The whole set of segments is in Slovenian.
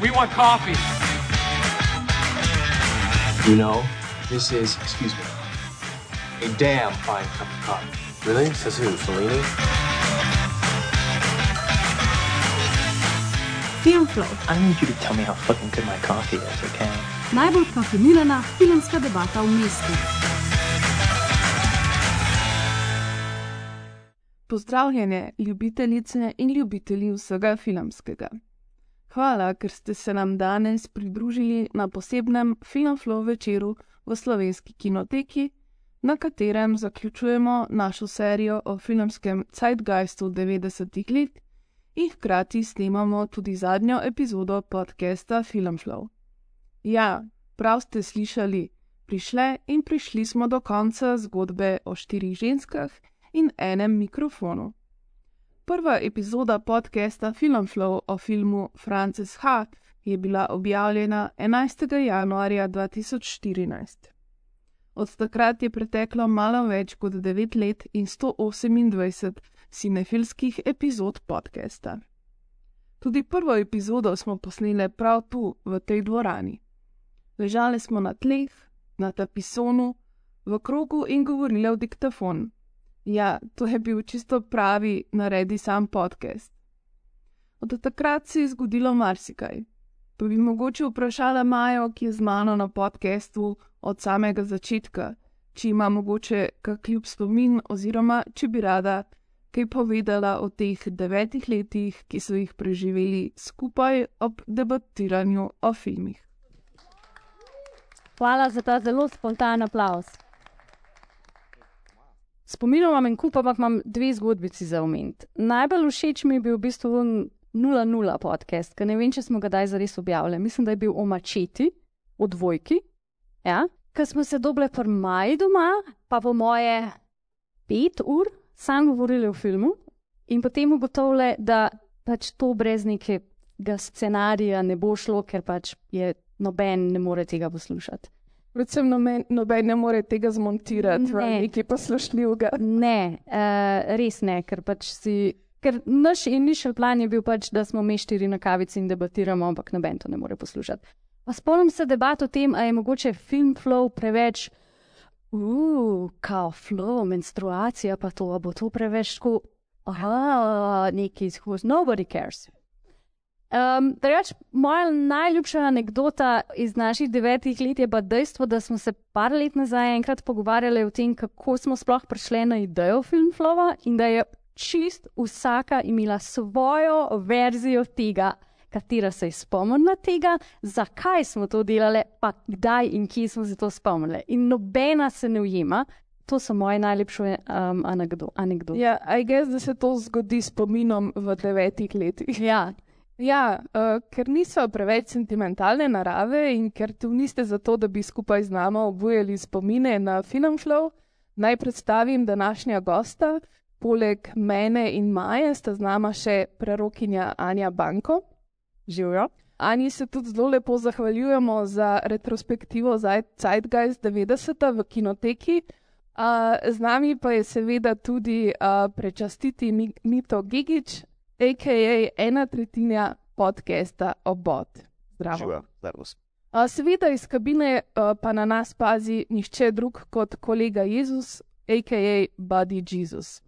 We want coffee. You know, this is, excuse me, a damn fine cup of coffee. Really? Says who? Fellini? Filmflow, I need you to tell me how fucking good my coffee is, okay? najbolj kafeinirana filmska debata v mestu. Pozdravljene, ljubitelice in ljubitelji vsega filmskega. Hvala, ker ste se nam danes pridružili na posebnem Filmflow večeru v slovenski kinoteki, na katerem zaključujemo našo serijo o filmskem Zeitgeistu 90-ih let in hkrati snemamo tudi zadnjo epizodo podcasta Filmflow. Ja, prav ste slišali, prišle in prišli smo do konca zgodbe o štirih ženskah in enem mikrofonu. Prva epizoda podcasta Filmflow o filmu Frances H. je bila objavljena 11. januarja 2014. Od takrat je preteklo malo več kot 9 let in 128 cinefilskih epizod podcasta. Tudi prvo epizodo smo posneli prav tu, v tej dvorani. Ležali smo na tleh, na tapisonu, v krogu in govorili v diktafon. Ja, to je bil čisto pravi, naredi sam podcast. Od takrat se je zgodilo marsikaj. Pa bi mogoče vprašala Majo, ki je z mano na podkastu od samega začetka, če ima mogoče kakšen spomin, oziroma če bi rada kaj povedala o teh devetih letih, ki so jih preživeli skupaj ob debatiranju o filmih. Hvala za ta zelo spontan aplaus. Spominjam imam en kup, ampak imam dve zgodbici za omeniti. Najbolj všeč mi je bil v bistvu 0-0 podcast, ker ne vem, če smo ga daj zares objavili. Mislim, da je bil o mačeti, o dvojki. Ja? Ker smo se doble pri maju doma, pa po moje pet ur, sam govorili o filmu in potem ugotovili, da pač to brez nekega scenarija ne bo šlo, ker pač je noben ne more tega poslušati. Predvsem noben, noben ne more tega zmontirati, Ne. ne. nekaj poslušljivega. Ne, uh, res ne, ker pač si. Ker naš initial plan je bil pač, da smo mi štiri na kavici in debatiramo, ampak noben to ne more poslušati. Pa spomnim se debat o tem, ali je mogoče film flow preveč, uf, kao flow, menstruacija pa to, a bo to preveč tako, aha, neki izhoz, nobody cares. Um, Drugač, moja najljubša anekdota iz naših devetih let je pa dejstvo, da smo se par let nazaj enkrat pogovarjali o tem, kako smo sploh prišli na idejo Filmflova in da je čist vsaka imela svojo verzijo tega, katera se je spomnila tega, zakaj smo to delali, pa kdaj in kje smo se to spomnili. In nobena se ne ujema. To so moje najlepše um, anekdo anekdote. Ja, I guess, da se to zgodi s pominom v devetih letih. Ja, Ja, uh, ker niso preveč sentimentalne narave in ker tu niste zato, da bi skupaj z nami obujali spomine na Filmflow, naj predstavim današnja gosta. Poleg mene in Maje sta z nama še prerokinja Anja Banko. Živijo. Ani se tudi zelo lepo zahvaljujemo za retrospektivo Zeitgeist 90 v kinoteki. Uh, z nami pa je seveda tudi uh, prečastiti Mi- Mito Gigič, a.k.a. ena tretjina podcasta Obot. Zdravo. Živa, Servus. Uh, seveda iz kabine pa na nas pazi nihče drug kot kolega Jezus, a.k.a. Buddy Jesus.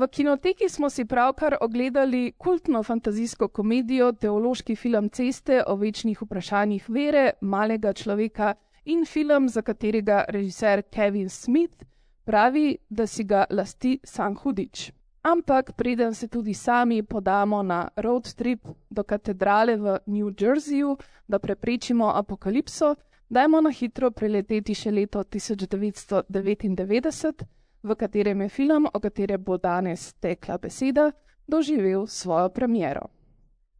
V kinoteki smo si pravkar ogledali kultno fantazijsko komedijo, teološki film Ceste o večnih vprašanjih vere, malega človeka in film, za katerega režiser Kevin Smith pravi, da si ga lasti sam hudič. Ampak preden se tudi sami podamo na road trip do katedrale v New Jerseyju, da preprečimo apokalipso, dajmo na hitro preleteti še leto 1999, v katerem je film, o katerem bo danes tekla beseda, doživel svojo premiero.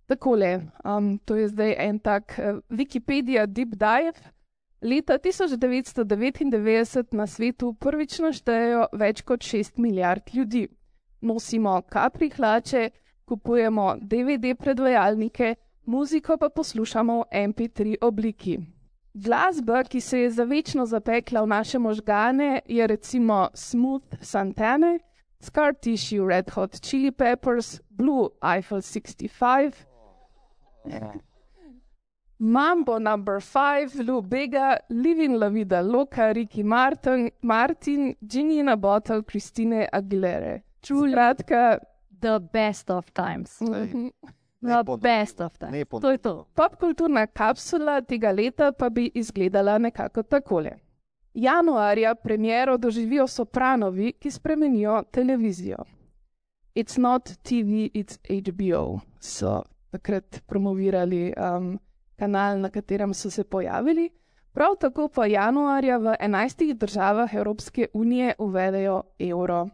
Takole, um, to je zdaj en tak uh, Wikipedia deep dive. Leta 1999 na svetu prvič naštejejo več kot 6 milijard ljudi. Nosimo kapri hlače, kupujemo DVD predvajalnike, muziko pa poslušamo v MP3 obliki. Glasba, ki se je za večno zapekla v naše možgane, je recimo Smooth Santana, Scar Tissue Red Hot Chili Peppers, Blue Eiffel 65, Mambo number five, Lou Bega, Living La Vida Loca, Ricky Martin, Martin Ginny in a Bottle, Christine Aguilere. Skratka, The best of times. mhm. The best of times. To je to. Popkulturna kapsula tega leta pa bi izgledala nekako takole. Januarja premiero doživijo sopranovi, ki spremenijo televizijo. It's not TV, it's HBO. So takrat promovirali um, kanal, na katerem so se pojavili. Prav tako pa januarja v 11 državah Evropske unije uvedejo evro.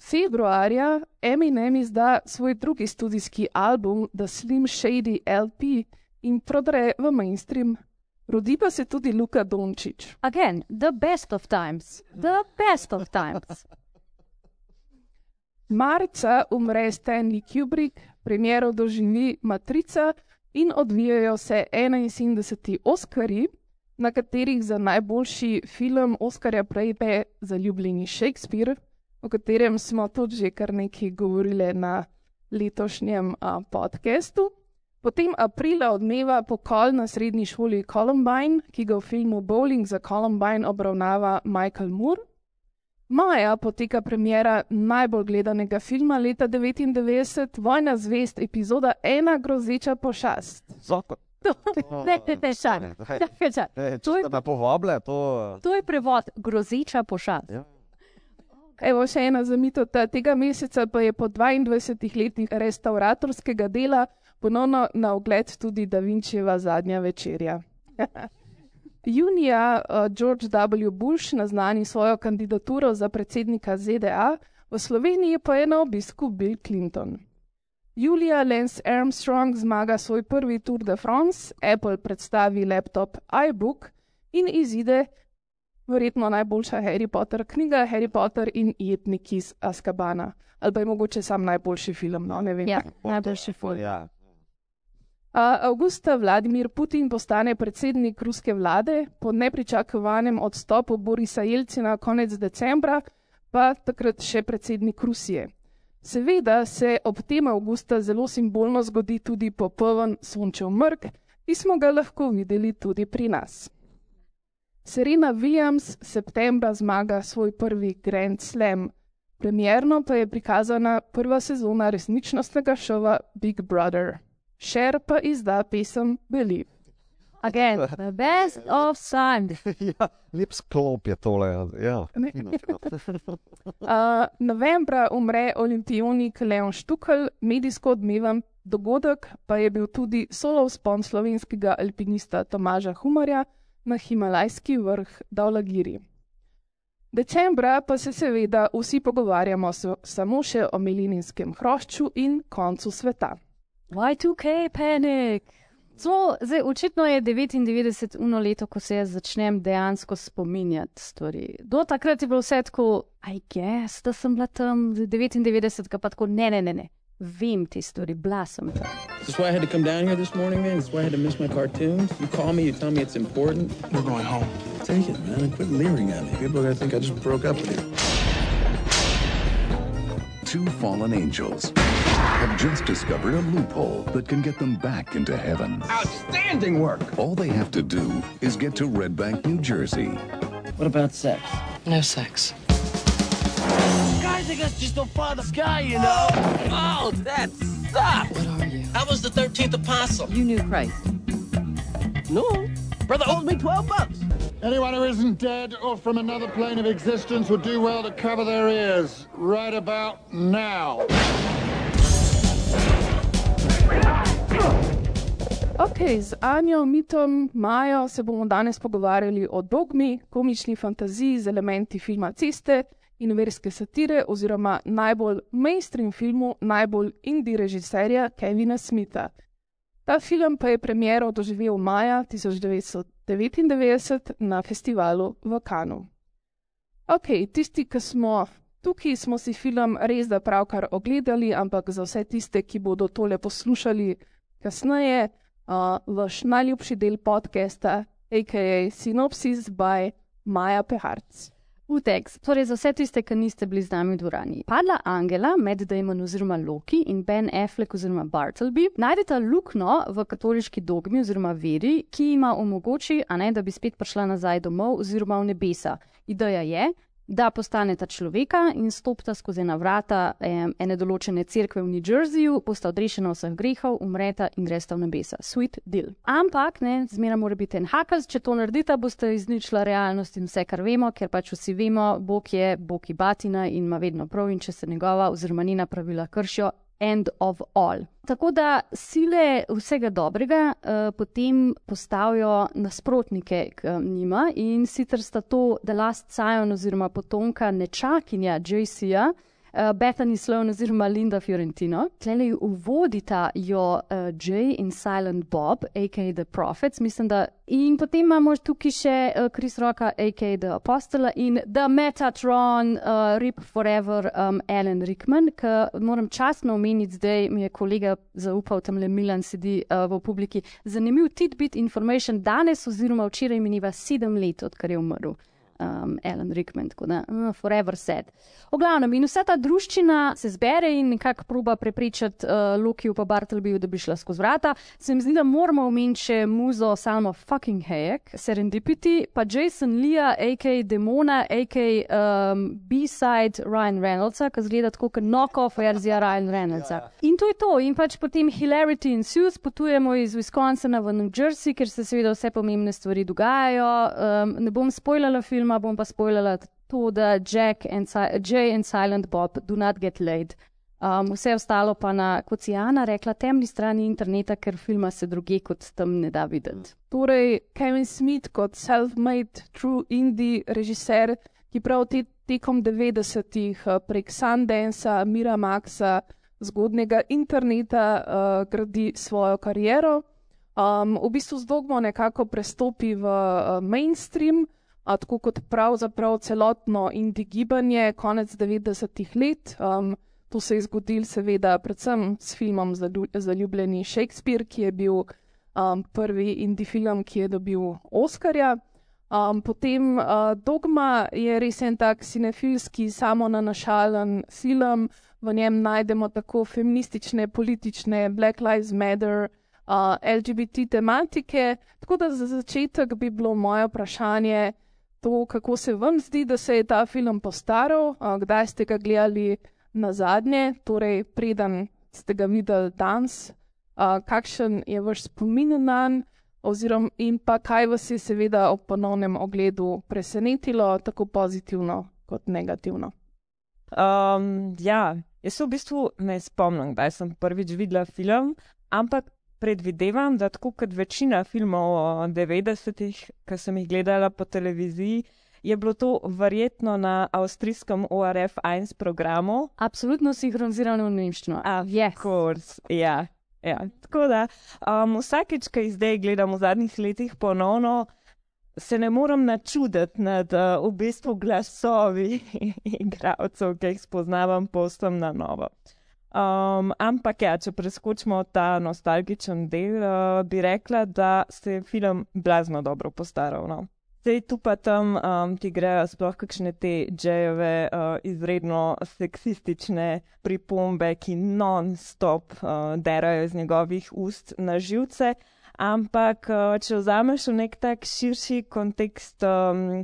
Februarja Eminem izda svoj drugi studijski album The Slim Shady LP in prodre v mainstream. Rodi pa se tudi Luka Dončić. Again, the best of times. The best of times. Marca umre Stanley Kubrick, premiero doživi Matrica in odvijajo se 71. Oscari, na katerih za najboljši film Oscarja prejme zaljubljeni Shakespeare, o katerem smo tudi že kar nekaj govorili na letošnjem a, podkastu. Potem aprila odmeva pokol na srednji šoli Columbine, ki ga v filmu Bowling za Columbine obravnava Michael Moore. Maja poteka premjera najbolj gledanega filma leta 1999, Vojna zvest, epizoda Ena grozeča pošast. Zakon. Ne, ne, ne, šar. To je- to. To je prevod grozeča pošast. Ja. Evo še ena zamitev ta- tega meseca, pa je po 22 letih restauratorskega dela ponovno na ogled tudi Da Vinčeva zadnja večerja. Junija uh, George W. Bush naznani svojo kandidaturo za predsednika ZDA, v Sloveniji pa je na obisku Bill Clinton. Julija Lance Armstrong zmaga svoj prvi Tour de France, Apple predstavi laptop iBook in izide verjetno najboljša Harry Potter knjiga Harry Potter in Jetnik iz Azkabana. Ali pa je mogoče sam najboljši film, no ne vem. Ja, najboljši film. Ja. A, Avgusta Vladimir Putin postane predsednik ruske vlade, po nepričakovanem odstopu Borisa Jelcina konec decembra, pa takrat še predsednik Rusije. Seveda se ob tem avgusta zelo simbolno zgodi tudi popoln sončev mrk, ki smo ga lahko videli tudi pri nas. Serena Williams septembra zmaga svoj prvi Grand Slam, premjerno pa je prikazana prva sezona resničnostnega šova Big Brother. Šer pa izda pesem Believe. Again, the best of times. ja, lep sklop je tole. Ja. Ne. Uh, novembra umre olimpijonik Leon Štukl, medijsko odmeven dogodek pa je bil tudi solo vzpon slovenskega alpinista Tomaža Humarja na himalajski vrh Davlagiri. Decembra pa se seveda vsi pogovarjamo so, samo še o mileninskem hrošču in koncu sveta. Y2K panic. So, zdaj, očitno je 99 uno leto, ko se jaz začnem dejansko spominjati stvari. Do takrat je bilo vse tako, I guess, da sem bila tam, 99, pa tako, ne, ne, ne, ne. Vem te stvari, bila sem. That's why I had to come down here this morning, man. That's why I had to miss my cartoons. You call me, you tell me it's important. We're going home. Take it, man. Quit leering at me. People are gonna think I just broke up with you. Two fallen angels have just discovered a loophole that can get them back into heaven. Outstanding work. All they have to do is get to Red Bank, New Jersey. What about sex? No sex. Guys, I guess just don't follow the guy, you know. Oh, that sucks! What are you? I was the 13th apostle. You knew Christ. No. Brother owes me 12 bucks. Anyone who isn't dead or from another plane of existence would do well to cover their ears right about now. Ok, z Anjo, Mitom, Majo se bomo danes pogovarjali o dogmi, komični fantaziji z elementi filma Ceste in verske satire, oziroma najbolj mainstream filmu, najbolj indie režiserja Kevina Smitha. Ta film pa je premiero doživel maja 1999 na festivalu v Kanu. Ok, tisti, ki smo tukaj, smo si film res da pravkar ogledali, ampak za vse tiste, ki bodo tole poslušali kasneje, uh, vaš najljubši del podcasta, a.k.a. Synopsis by Maja Peharc. Utex, torej za vse tiste, ki niste bili z nami v dvorani. Padla Angela, Med Damon oziroma Loki in Ben Affleck oziroma Bartleby najdeta luknjo v katoliški dogmi oziroma veri, ki jima omogoči, a ne, da bi spet prišla nazaj domov oziroma v nebesa. Ideja je, da postaneta človeka in stopita skozi ena vrata em, ene določene cerkve v New Jerseyju, bosta odrešena vseh grehov, umreta in gresta v nebesa. Sweet deal. Ampak, ne, zmeraj mora biti en hakas, če to naredita, boste izničila realnost in vse, kar vemo, ker pač vsi vemo, Bog je Bog je batina in ima vedno prav in če se njegova oziroma njena pravila kršijo, end of all. Tako da sile vsega dobrega uh, potem postavijo nasprotnike k njima in sicer sta to The Last Scion oziroma potomka nečakinja JC-ja. Uh, Bethany Sloan oziroma Linda Fiorentino. Tlele uvodita jo uh, Jay in Silent Bob, a.k.a. The Prophets, mislim, da. In potem imamo tukaj še uh, Chris Rocka, a.k.a. The Apostle in The Metatron, uh, Rip Forever, um, Alan Rickman, ki moram časno omeniti, zdaj mi je kolega zaupal, tam le Milan sedi uh, v publiki. Zanimiv tidbit information danes oziroma včeraj miniva sedem let, odkar je umrl um, Alan Rickman, tako da uh, forever sad. V glavnem, in vsa ta druščina se zbere in nekako proba prepričati uh, Lokiju pa Bartlebyju, da bi šla skozi vrata. Se mi zdi, da moramo omeniti še muzo Salma fucking Hayek, Serendipity, pa Jason Lee, a.k.a. Demona, a.k.a. Um, B-side Ryan Reynoldsa, ki zgleda tako kot knock-off verzija Ryan Reynoldsa. Ja, ja. In to je to, in pač potem Hilarity in Suze potujemo iz Wisconsina v New Jersey, ker se seveda vse pomembne stvari dogajajo. Um, ne bom spoilala film, filma bom pa spoilala to, da Jack si Jay in Silent Bob do not get laid. Um, vse ostalo pa na, kot si Jana rekla, temni strani interneta, ker filma se druge kot tam ne da videti. Torej, Kevin Smith kot self-made true indie režiser, ki prav te, tekom 90-ih prek Sundansa, Mira Maxa, zgodnega interneta uh, gradi svojo kariero. Um, v bistvu z dogmo nekako prestopi v uh, mainstream, tako kot pravzaprav celotno indie gibanje konec 90-ih let. Um, to se je zgodilo, seveda, predvsem s filmom Zaljubljeni Shakespeare, ki je bil um, prvi indie film, ki je dobil Oscarja. Um, potem uh, Dogma je res en tak cinefilski, samo nanašalen film, v njem najdemo tako feministične, politične, Black Lives Matter, uh, LGBT tematike. Tako da za začetek bi bilo moje vprašanje, to, kako se vam zdi, da se je ta film postaral, kdaj ste ga gledali na zadnje, torej preden ste ga videli danes, kakšen je vaš spomin na njega, oziroma in pa kaj vas je seveda ob ponovnem ogledu presenetilo, tako pozitivno kot negativno. Um, ja, jaz v bistvu ne spomnim, kdaj sem prvič videla film, ampak predvidevam, da tako kot večina filmov o 90-ih, ki sem jih gledala po televiziji, je bilo to verjetno na avstrijskem ORF 1 programu. Absolutno sinhronizirano v nemščino. A, yes. kurs, ja. ja. Tako da um, vsakeč, ki zdaj gledam v zadnjih letih ponovno, se ne morem načuditi nad uh, v bistvu glasovi igralcev, ki jih spoznavam posem na novo. Um, ampak, ja, če preskočimo ta nostalgičen del, uh, bi rekla, da se je film blazno dobro postaral. No. Zdaj tu pa tam um, ti grejo sploh kakšne te džejove, uh, izredno seksistične pripombe, ki non-stop uh, derajo iz njegovih ust na živce. Ampak, uh, če vzameš v nek tak širši kontekst. Um,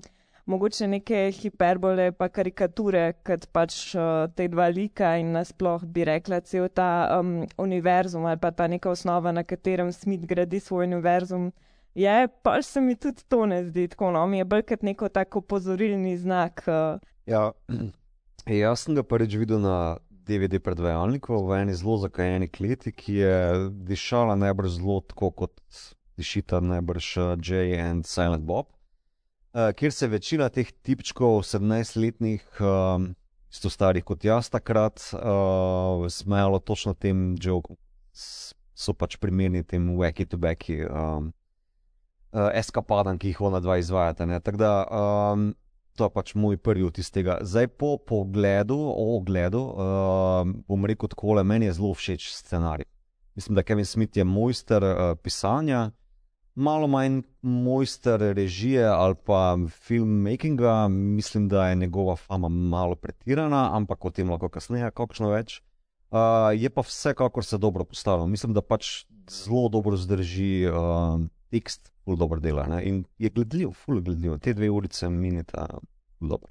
mogoče neke hiperbole, pa karikature, kot pač uh, te dva lika in nasploh bi rekla, cel ta um, univerzum ali pa ta neka osnova, na katerem Smith gradi svoj univerzum. Je, pa se mi tudi to ne zdi tako, no, mi je bolj kot neko tako pozorilni znak. Uh. Ja, jaz sem ga prvič videl na DVD predvajalniku v eni zelo zakajeni kleti, ki je dišala najbrž zelo tako kot dišita najbrž uh, Jay and Silent Bob kjer se večina teh tipčkov, 17-letnih, um, isto starih kot jaz takrat, uh, smejalo točno tem jokom, so pač primerni tem wacky to backy um, uh, eskapadam, ki jih ona dva izvajata. Tako da um, to je pač moj prvi vtis tega. Zdaj po pogledu, o ogledu, uh, bom rekel tako, meni je zelo všeč scenarij. Mislim, da Kevin Smith je mojster uh, pisanja malo manj mojster režije ali pa filmmakinga, mislim, da je njegova fama malo pretirana, ampak o tem lahko kasneje, kakšno več. Uh, je pa vsekakor se dobro postavil. Mislim, da pač zelo dobro zdrži uh, tekst, zelo dobro dela. Ne? In je gledljiv, full gledljiv. Te dve urice minita dobro.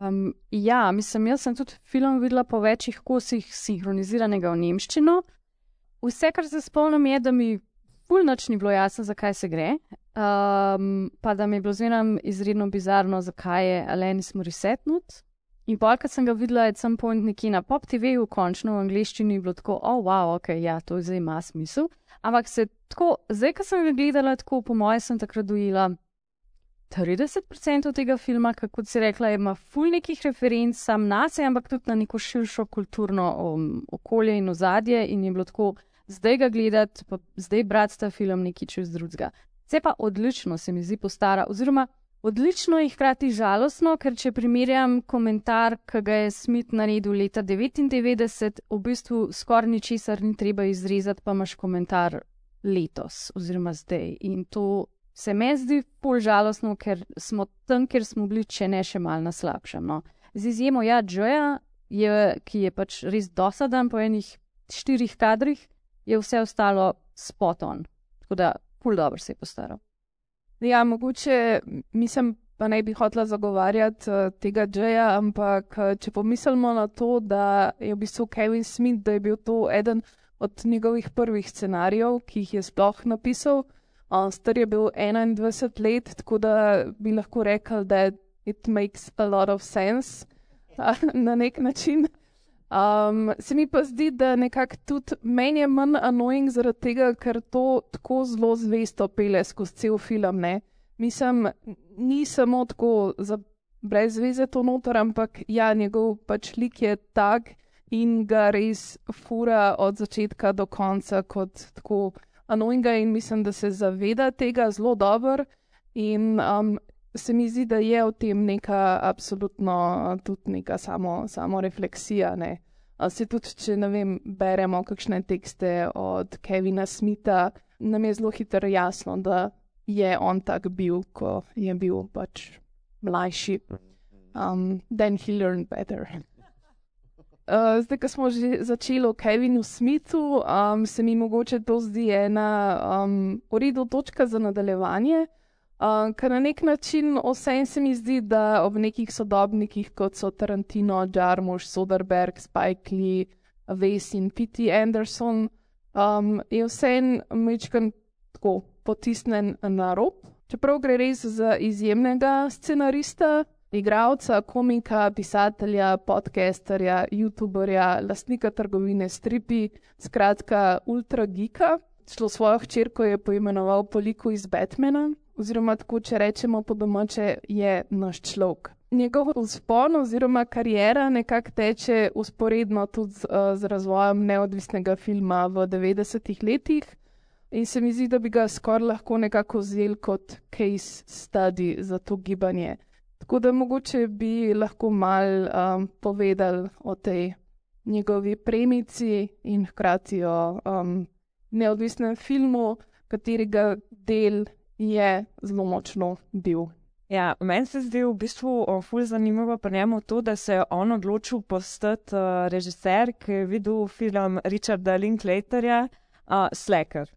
Um, ja, mislim, jaz sem tudi film videla po večjih kosih sinhroniziranega v nemščino. Vse, kar se spomnim, je, da mi fulnoč ni bilo jasno, zakaj se gre. Um, pa da mi je bilo zmeraj izredno bizarno, zakaj je Alenis Morissetnut. In pa, ko sem ga videla, je sem point neki na pop TV-ju, končno v angleščini, bilo tako, oh, wow, ok, ja, to zdaj ima smisel. Ampak se tako, zdaj, ko sem ga gledala, tako po mojem, sem takrat dojela 30% tega filma, kako si rekla, ima ful nekih referenc sam na sebe, ampak tudi na neko širšo kulturno um, okolje in ozadje. In je bilo tako, zdaj ga gledati, pa zdaj brati ta film neki čez drugega. Vse pa odlično se mi zdi postara, oziroma odlično in hkrati žalostno, ker če primerjam komentar, ki ga je Smith naredil leta 99, v bistvu skoraj ničesar ni treba izrezati, pa imaš komentar letos oziroma zdaj. In to se mi zdi pol žalostno, ker smo tam, kjer smo bili, če ne še mal na slabšem. No. Z izjemo ja, Joja, je, ki je pač res dosadan po enih štirih kadrih, je vse ostalo spoton. Tako da, pol dobro se je postaral. Ja, mogoče mislim, pa ne bi hotela zagovarjati uh, tega Džeja, ampak uh, če pomislimo na to, da je v bistvu Kevin Smith, da je bil to eden od njegovih prvih scenarijev, ki jih je sploh napisal. Uh, star je bil 21 let, tako da bi lahko rekel, da it makes a lot of sense na nek način. Um, se mi pa zdi, da nekako tudi meni je manj annoying zaradi tega, ker to tako zelo zvesto pele skozi cel film. Ne? Mislim, ni samo tako za brez veze to noter, ampak ja, njegov pač lik je tak in ga res fura od začetka do konca kot tako annoyinga in mislim, da se zaveda tega zelo dobro. In um, se mi zdi, da je v tem neka absolutno tudi neka samo, samo refleksija. Ne? Se tudi, če ne vem, beremo kakšne tekste od Kevina Smitha, nam je zelo hitro jasno, da je on tak bil, ko je bil pač mlajši. Um, then he learned better. Uh, zdaj, ko smo že začeli o Kevinu Smithu, um, se mi mogoče to zdi ena um, uredna točka za nadaljevanje. Uh, ker na nek način vsem se mi zdi, da ob nekih sodobnikih, kot so Tarantino, Jarmusch, Soderbergh, Spike Lee, Weiss in P.T. Anderson, um, je vsem mečkan tako potisnen na rob. Čeprav gre res za izjemnega scenarista, igralca, komika, pisatelja, podcasterja, youtuberja, lastnika trgovine stripi, skratka ultra gika. Šlo svojo hčerko je poimenoval Poliku iz Batmana oziroma tako, če rečemo po domače, je naš človek. Njegov vzpon oziroma karijera nekako teče usporedno tudi z, uh, z razvojem neodvisnega filma v 90-ih letih. In se mi zdi, da bi ga skoraj lahko nekako vzel kot case study za to gibanje. Tako da mogoče bi lahko mal um, povedal o tej njegovi premici in hkrati o um, neodvisnem filmu, katerega del je zelo močno bil. Ja, meni se zdi v bistvu fully zanimivo pri njemu to, da se je on odločil postati uh, režiser, ki je videl film Richarda Linklaterja uh, Slacker.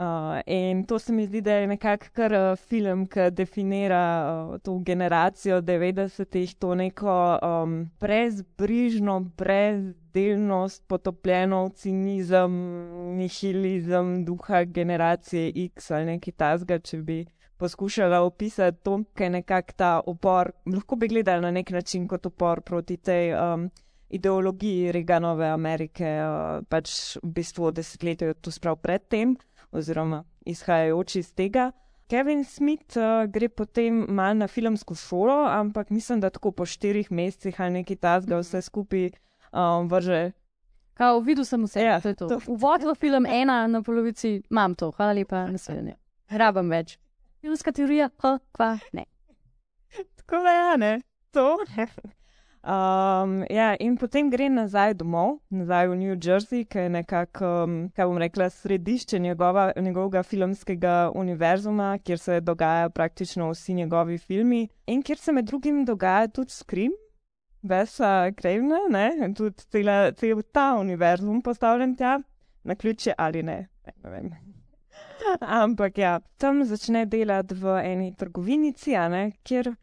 Uh, in to se mi zdi, da je nekako kar uh, film, ki definira uh, to generacijo 90-ih, to neko um, brezbrižno, brezdelnost, potopljeno v cinizem, nihilizem duha generacije X ali nekaj tasga, če bi poskušala opisati to, kaj je nekako ta upor. Lahko bi gledali na nek način kot upor proti tej. Um, Ideologiji Reganove Amerike, uh, pač v bistvu desetletje, to sprav predtem, oziroma izhajajoč iz tega. Kevin Smith uh, gre potem mal na filmsko šolo, ampak mislim, da tako po štirih mesecih ali nekaj tasga vse skupaj um, vrže. Kao, videl sem vse, ja, to je to. Uvod v film ena na polovici, imam to, hvala lepa, naslednje. Hrabam več. Filmska teorija, ha, kva, ne. Tako da ja, ne, to. Um, ja, in potem gre nazaj domov, nazaj v New Jersey, ki je nekako, um, kaj bom rekla, središče njegova, njegovega filmskega univerzuma, kjer se dogajajo praktično vsi njegovi filmi in kjer se med drugim dogaja tudi Scream, Vesa in tudi cela, cel ta univerzum postavljen tja, na ključe ali ne, ne, ne vem. Ampak ja, tam začne delati v eni trgovinici, ne, kjer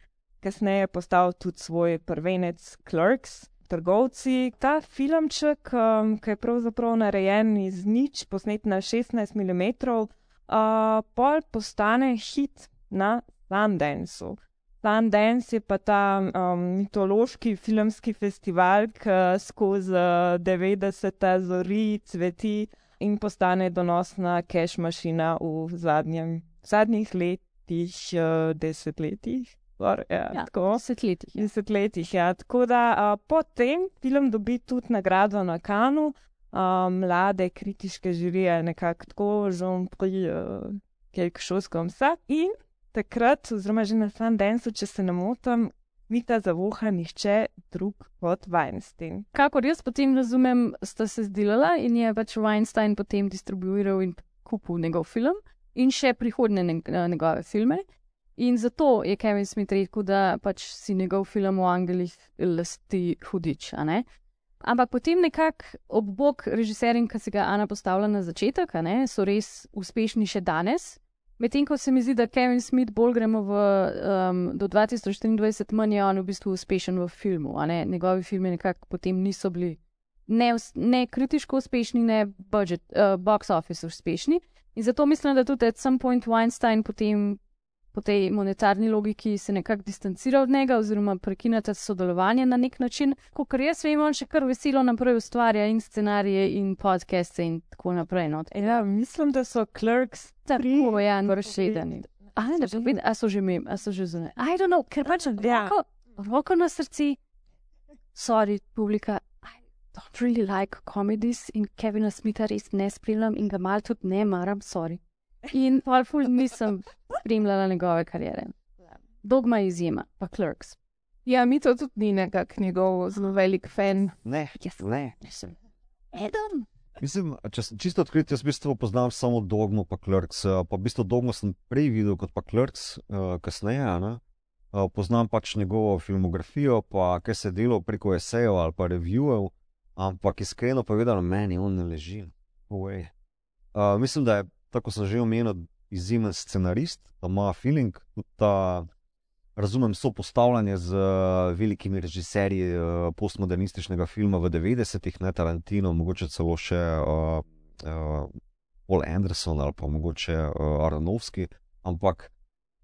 kasneje postal tudi svoj prvenec Clerks, trgovci. Ta filmček, um, ki je pravzaprav narejen iz nič, posnet na 16 mm, uh, pol postane hit na Sundanceu. Sundance je pa ta um, mitološki filmski festival, ki skozi 90-te zori, cveti in postane donosna cash mašina v zadnjem, zadnjih letih, uh, desetletjih. Or, ja, Ja, tako. desetletjih, ja. Desetletjih, ja. Tako da uh, potem film dobi tudi nagrado na Kanu, uh, mlade kritiške žirije, nekako tako, žom pri uh, quelque chose comme ça. In takrat, oziroma že na Sundanceu, če se ne motim, mi ta zavoha nihče drug kot Weinstein. Kakor jaz potem razumem, sta se zdelala in je pač Weinstein potem distribuiral in kupil njegov film in še prihodne njegove filme. In zato je Kevin Smith rekel, da pač si njegov film o angelih lasti hudič. Ampak potem nekako ob bok režiserjem, ki se ga Ana postavlja na začetek, ne, so res uspešni še danes. Medtem ko se mi zdi, da Kevin Smith bolj gremo v, um, do 2024, manj je on v bistvu uspešen v filmu, njegovi filmi nekako potem niso bili ne, ne kritiško uspešni, ne budget, uh, box office uspešni. In zato mislim, da tudi at some point Weinstein potem po tej monetarni logiki se nekako distancira od njega oziroma prekinete sodelovanje na nek način. Kot jaz vem, on še kar veselo naprej ustvarja in scenarije in podcaste in tako naprej. No. Ja, mislim, da so Clerks Tako je, razširjeni. A ne, da bi a so že mem, a so že zunaj. I don't know, ker pač Ja. roko, roko na srci, sorry, publika. I don't really like comedies in Kevina Smitha res ne spremljam in ga mal tudi ne maram, sorry. In pol ful nisem spremljala njegove karijere. Dogma je izjema, pa Clerks. Ja, mi to tudi ni nekak njegov zelo velik fan. Ne, Jaz ne. nisem. Eden. Mislim, če sem čisto odkrit, jaz v bistvu poznam samo Dogmo pa Clerks. eh, Pa v bistvu Dogmo sem prej videl kot pa Clerks, uh, kasneje. Ne? Uh, poznam pač njegovo filmografijo, pa kaj se je delo preko esejev ali pa revijev, ampak iskreno povedano, meni on ne leži. Uh, mislim, da je, tako sem že omenil, izjemen scenarist, da ima feeling, ta, razumem, so postavljanje z uh, velikimi režiserji uh, postmodernističnega filma v 90-ih, ne Tarantino, mogoče celo še uh, uh, Paul Anderson ali pa mogoče uh, Aronovski, ampak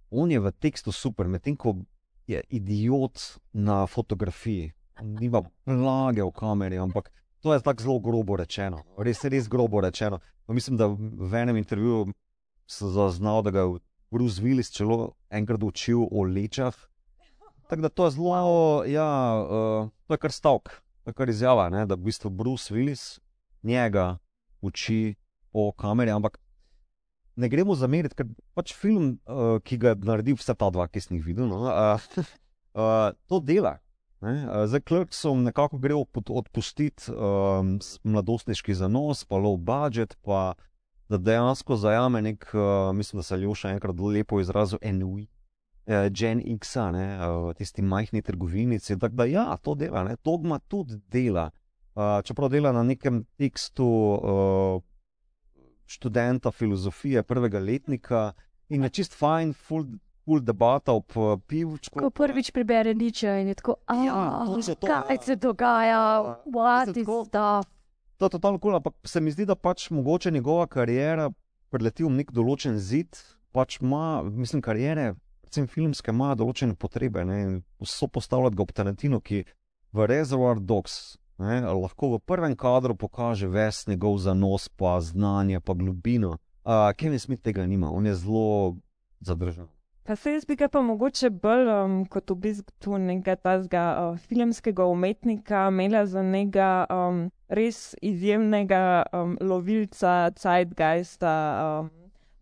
on je v tekstu super, medtem ko je idiot na fotografiji, nima blage v kameri, ampak to je tako zelo grobo rečeno, res, res grobo rečeno. Pa mislim, da v enem intervjuju sem zaznal, da ga je Bruce Willis celo enkrat učil o lečah. Tako da to je zelo, ja, uh, to je kar stavek, to je kar izjava, ne, da v bistvu Bruce Willis njega uči o kameri, ampak ne gremo zameriti, ker pač film, uh, ki ga je naredil, vse ta dva, ki sem jih videl, no, uh, uh, to dela. Ne? Zdaj, Klerksom nekako gre odpustiti um, mladostniški zanos, pa low budget, pa da dejansko zajame nek, uh, mislim, da se je Ljuša enkrat lepo izrazil, enui. Uh, Gen X, ne, uh, tisti majhni trgovinici. Tako da, ja, to dela, ne, Dogma tudi dela. Uh, čeprav dela na nekem tekstu uh, študenta filozofije prvega letnika in je čist fajn, full, full debata ob uh, pivčku. Ko prvič prebere niče in je tako, Ja, to to- kaj se dogaja, what is stuff. To je totalno kul, cool, ampak se mi zdi, da pač mogoče njegova karijera preleti v nek določen zid, pač ima, mislim, karijere, predvsem filmske, ima določene potrebe. Ne, in so postavljati ga ob Tarantino, ki v Reservoir Dogs ne, lahko v prvem kadru pokaže ves njegov zanos, pa znanje, pa globino. Uh, Kevin Smith tega nima, on je zelo zadržan. Pa se jaz bi ga pa mogoče bolj um, kot v bistvu nekega tazga uh, filmskega umetnika imela za nekega um, res izjemnega um, lovilca Zeitgeista, um,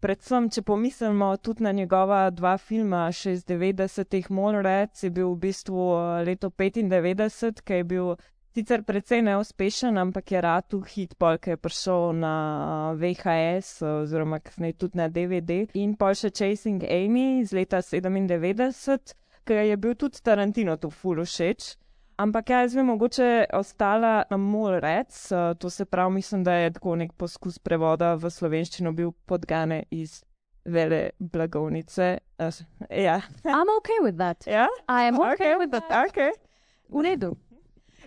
predvsem, če pomislimo tudi na njegova dva filma, še iz 90-ih, Molrec je bil v bistvu uh, leto 95, ki je bil sicer precej neuspešen, ampak je ratu hit, pol, ki je prišel na VHS oziroma kasneje tudi na DVD in pol še Chasing Amy iz leta 97, ki je bil tudi Tarantino tu ful všeč. Ampak jaz bi mogoče ostala na Molrec, to se pravi, mislim, da je tako nek poskus prevoda v slovenščino bil podgane iz vele blagovnice. Uh, ja. I'm okay with that. Ja? I am okay, Okay, with that. Okay. V redu.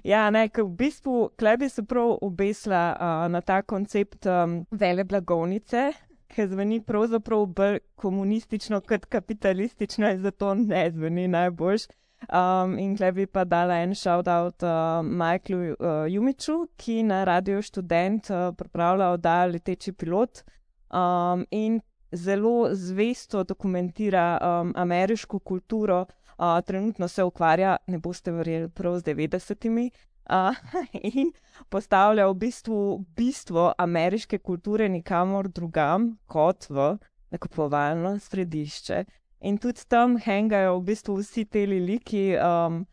Ja, ne, ker v bistvu klebi se prav obesla uh, na ta koncept um, vele blagovnice, ki zveni pravzaprav bolj komunistično kot kapitalistično in zato ne zveni najboljš. Um, in klebi pa dala en shout-out uh, Michaelu uh, Jumiču, ki na Radio Student uh, pripravlja oddajo Leteči pilot um, in zelo zvesto dokumentira um, ameriško kulturo, uh, trenutno se ukvarja, ne boste verjeli, prav z 90-imi. Uh, in postavlja v bistvu bistvo ameriške kulture nikamor drugam kot v nakupovalno središče. In tudi tam hangajo v bistvu vsi te liki, um,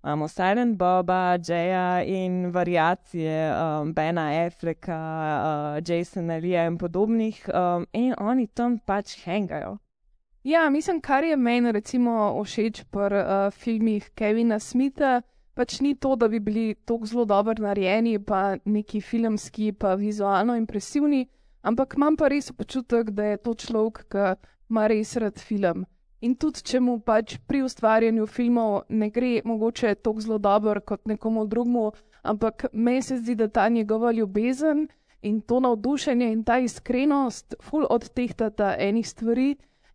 imamo Silent Boba, Jaya in variacije um, Bena Affleka, uh, Jasona Leeja in podobnih, um, in oni tam pač hangajo. Ja, mislim, kar je meni recimo všeč pri uh, filmih Kevina Smitha, pač ni to, da bi bili tako zelo dobro narejeni, pa neki filmski, pa vizualno impresivni, ampak imam pa res občutek, da je to človek, ki ima res rad film. In tudi, če mu pač pri ustvarjanju filmov ne gre mogoče tako zelo dobro kot nekomu drugemu, ampak meni se zdi, da ta njegova ljubezen in to navdušenje in ta iskrenost ful odtehtata enih stvari.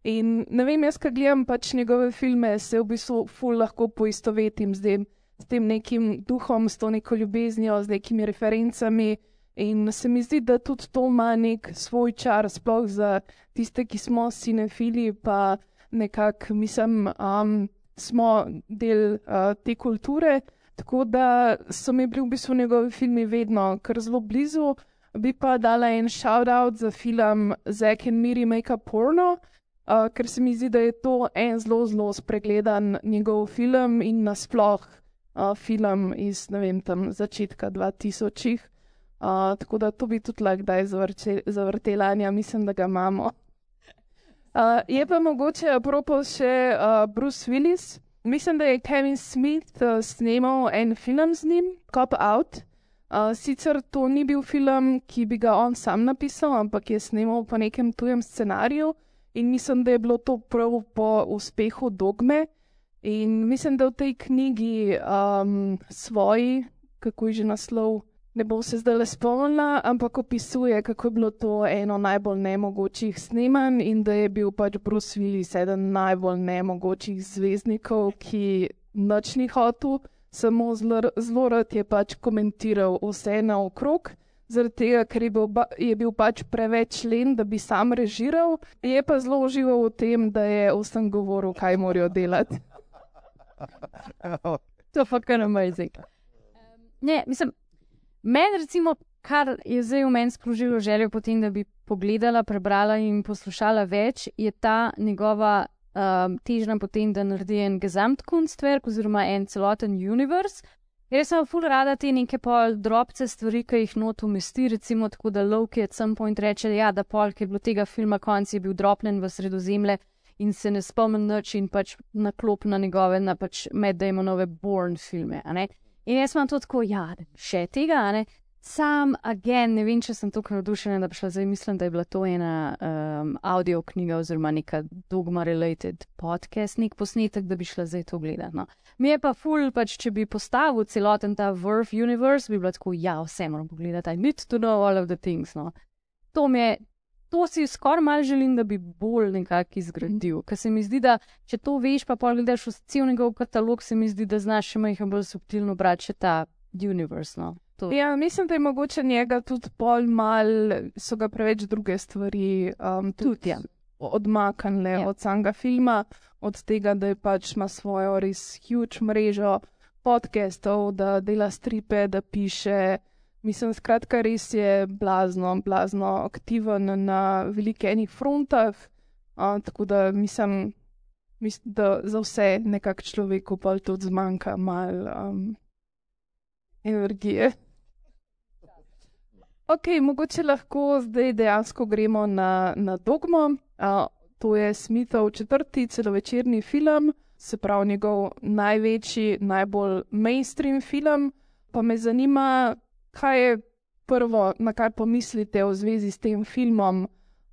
In ne vem, jaz, ki gledam pač njegove filme, se v bistvu ful lahko poistovetim z tem, s tem nekim duhom, s to neko ljubeznijo, z nekimi referencami. In se mi zdi, da tudi to ima nek svoj čar, sploh za tiste, ki smo cinefili, pa nekako, mislim, um, smo del uh, te kulture. Tako da so mi bili v bistvu njegovi filmi vedno kar zelo blizu. Bi pa dala en shout-out za film Zack and Miri Make a Porno, uh, ker se mi zdi, da je to en zelo, zelo spregledan njegov film in nasploh uh, film iz, vem, tam začetka 2000-ih. Uh, tako da to bi tudi lahko kdaj zavrtela, Anja, mislim, da ga imamo. Uh, je pa mogoče apropos še uh, Bruce Willis. Mislim, da je Kevin Smith uh, snemal en film z njim, Cop Out. Uh, sicer to ni bil film, ki bi ga on sam napisal, ampak je snemal po nekem tujem scenariju in mislim, da je bilo to prav po uspehu dogme. In mislim, da v tej knjigi um, svoji, kako je že naslov, ne bom se zdaj le spomnila, ampak opisuje, kako je bilo to eno najbolj nemogočih snemanj in da je bil pač Bruce Willis eden najbolj nemogočih zvezdnikov, ki noč ni hotel, samo zelo rad je pač komentiral vse naokrog. Zaradi tega, ker je bil, je bil pač preveč len, da bi sam režiral, je pa zelo užival v tem, da je vsem govoril, kaj morajo delati. To je fucking amazing. Ne, mislim, meni recimo, kar je zdaj v meni sprožilo željo potem, da bi pogledala, prebrala in poslušala več, je ta njegova um, težnja potem, da naredi en Gesamtkunstwerk oziroma en celoten univerz. Jaz sem ful rada te neke pol drobce stvari, ki jih not umesti, recimo tako, da Loki at some point reče, ja, da pol, ki je bilo tega filma konc, je bil dropljen v sredozemlje in se ne spomnim nič in pač naklop na njegove, na pač Matt Damonove Born filme, a ne. In jaz imam to tako, ja, še tega, a ne. Sam, again, ne vem, če sem tako navdušena, da bi šla zdaj, mislim, da je bila to ena um, audio knjiga oziroma neka dogma-related podcast, nek posnetek, da bi šla zdaj to gledati. No. Mi je pa ful, pač, če bi postavil celoten ta Verve universe, bi bilo tako, ja, vse moram pogledati, I need to know all of the things. No. To mi je, to si skoraj mal želim, da bi bolj nekako izgradil. Ker se mi zdi, da če to veš, pa pol gledaš v cel njegov katalog, se mi zdi, da znaš še majhen bolj subtilno brati še ta universe. No. To. Ja, mislim, da je mogoče njega tudi pol mal, so ga preveč druge stvari um, tudi ja. odmaknile ja. od samega filma, od tega, da je pač ima svojo res huge mrežo podcastov, da dela stripe, da piše, Mislim, skratka, res je blazno, blazno aktiven na velikih enih frontah. Uh, tako da mislim, mislim, da za vse nekako človeku pa tudi zmanjka malo um, energije. Ok, mogoče lahko zdaj dejansko gremo na, na dogmo. Uh, to je Smithov četrti celovečerni film, se pravi njegov največji, najbolj mainstream film. Pa me zanima, kaj je prvo, na kar pomislite v zvezi s tem filmom.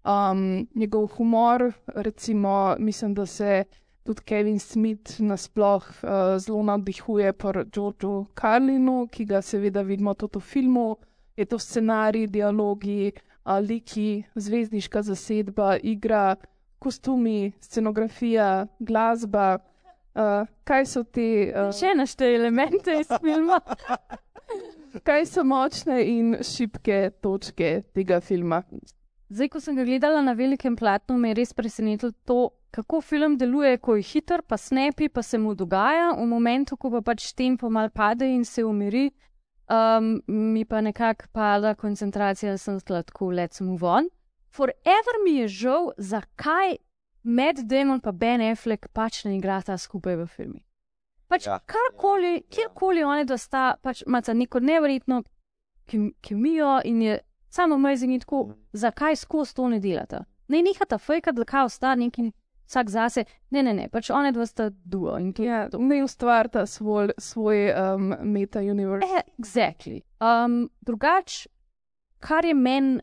Um, njegov humor, recimo, mislim, da se tudi Kevin Smith nasploh uh, zelo navdihuje po Georgeu Carlinu, ki ga seveda vidimo tudi v filmu. Je to scenarij, dialogi, liki, zvezdniška zasedba, igra, kostumi, scenografija, glasba. Uh, kaj so te? Uh, Še naštej elemente iz filma. kaj so močne in šibke točke tega filma? Zdaj, ko sem ga gledala na velikem platnu, me je res presenetilo to, kako film deluje, ko je hiter, pa snepi, pa se mu dogaja, v momentu, ko pa pač tempo mal pade in se umiri, um, mi pa nekako pada koncentracija, sem sladko, let's move on. Forever mi je žal, zakaj Matt Damon pa Ben Affleck pač ne igrata skupaj v filmih. Pač ja. karkoli, kjerkoli oni da sta, pač imata neko nevrjetno kemijo in je samo amazing in tako, zakaj skozi to ne delata. Ne nehata fejka, da kao sta neki vsak zase, ne, ne, ne, pač oni dva sta duo in to. Ja, ne ustvarta svoj, svoj um, meta-universe. Eh, exactly. Um, drugač, kar je meni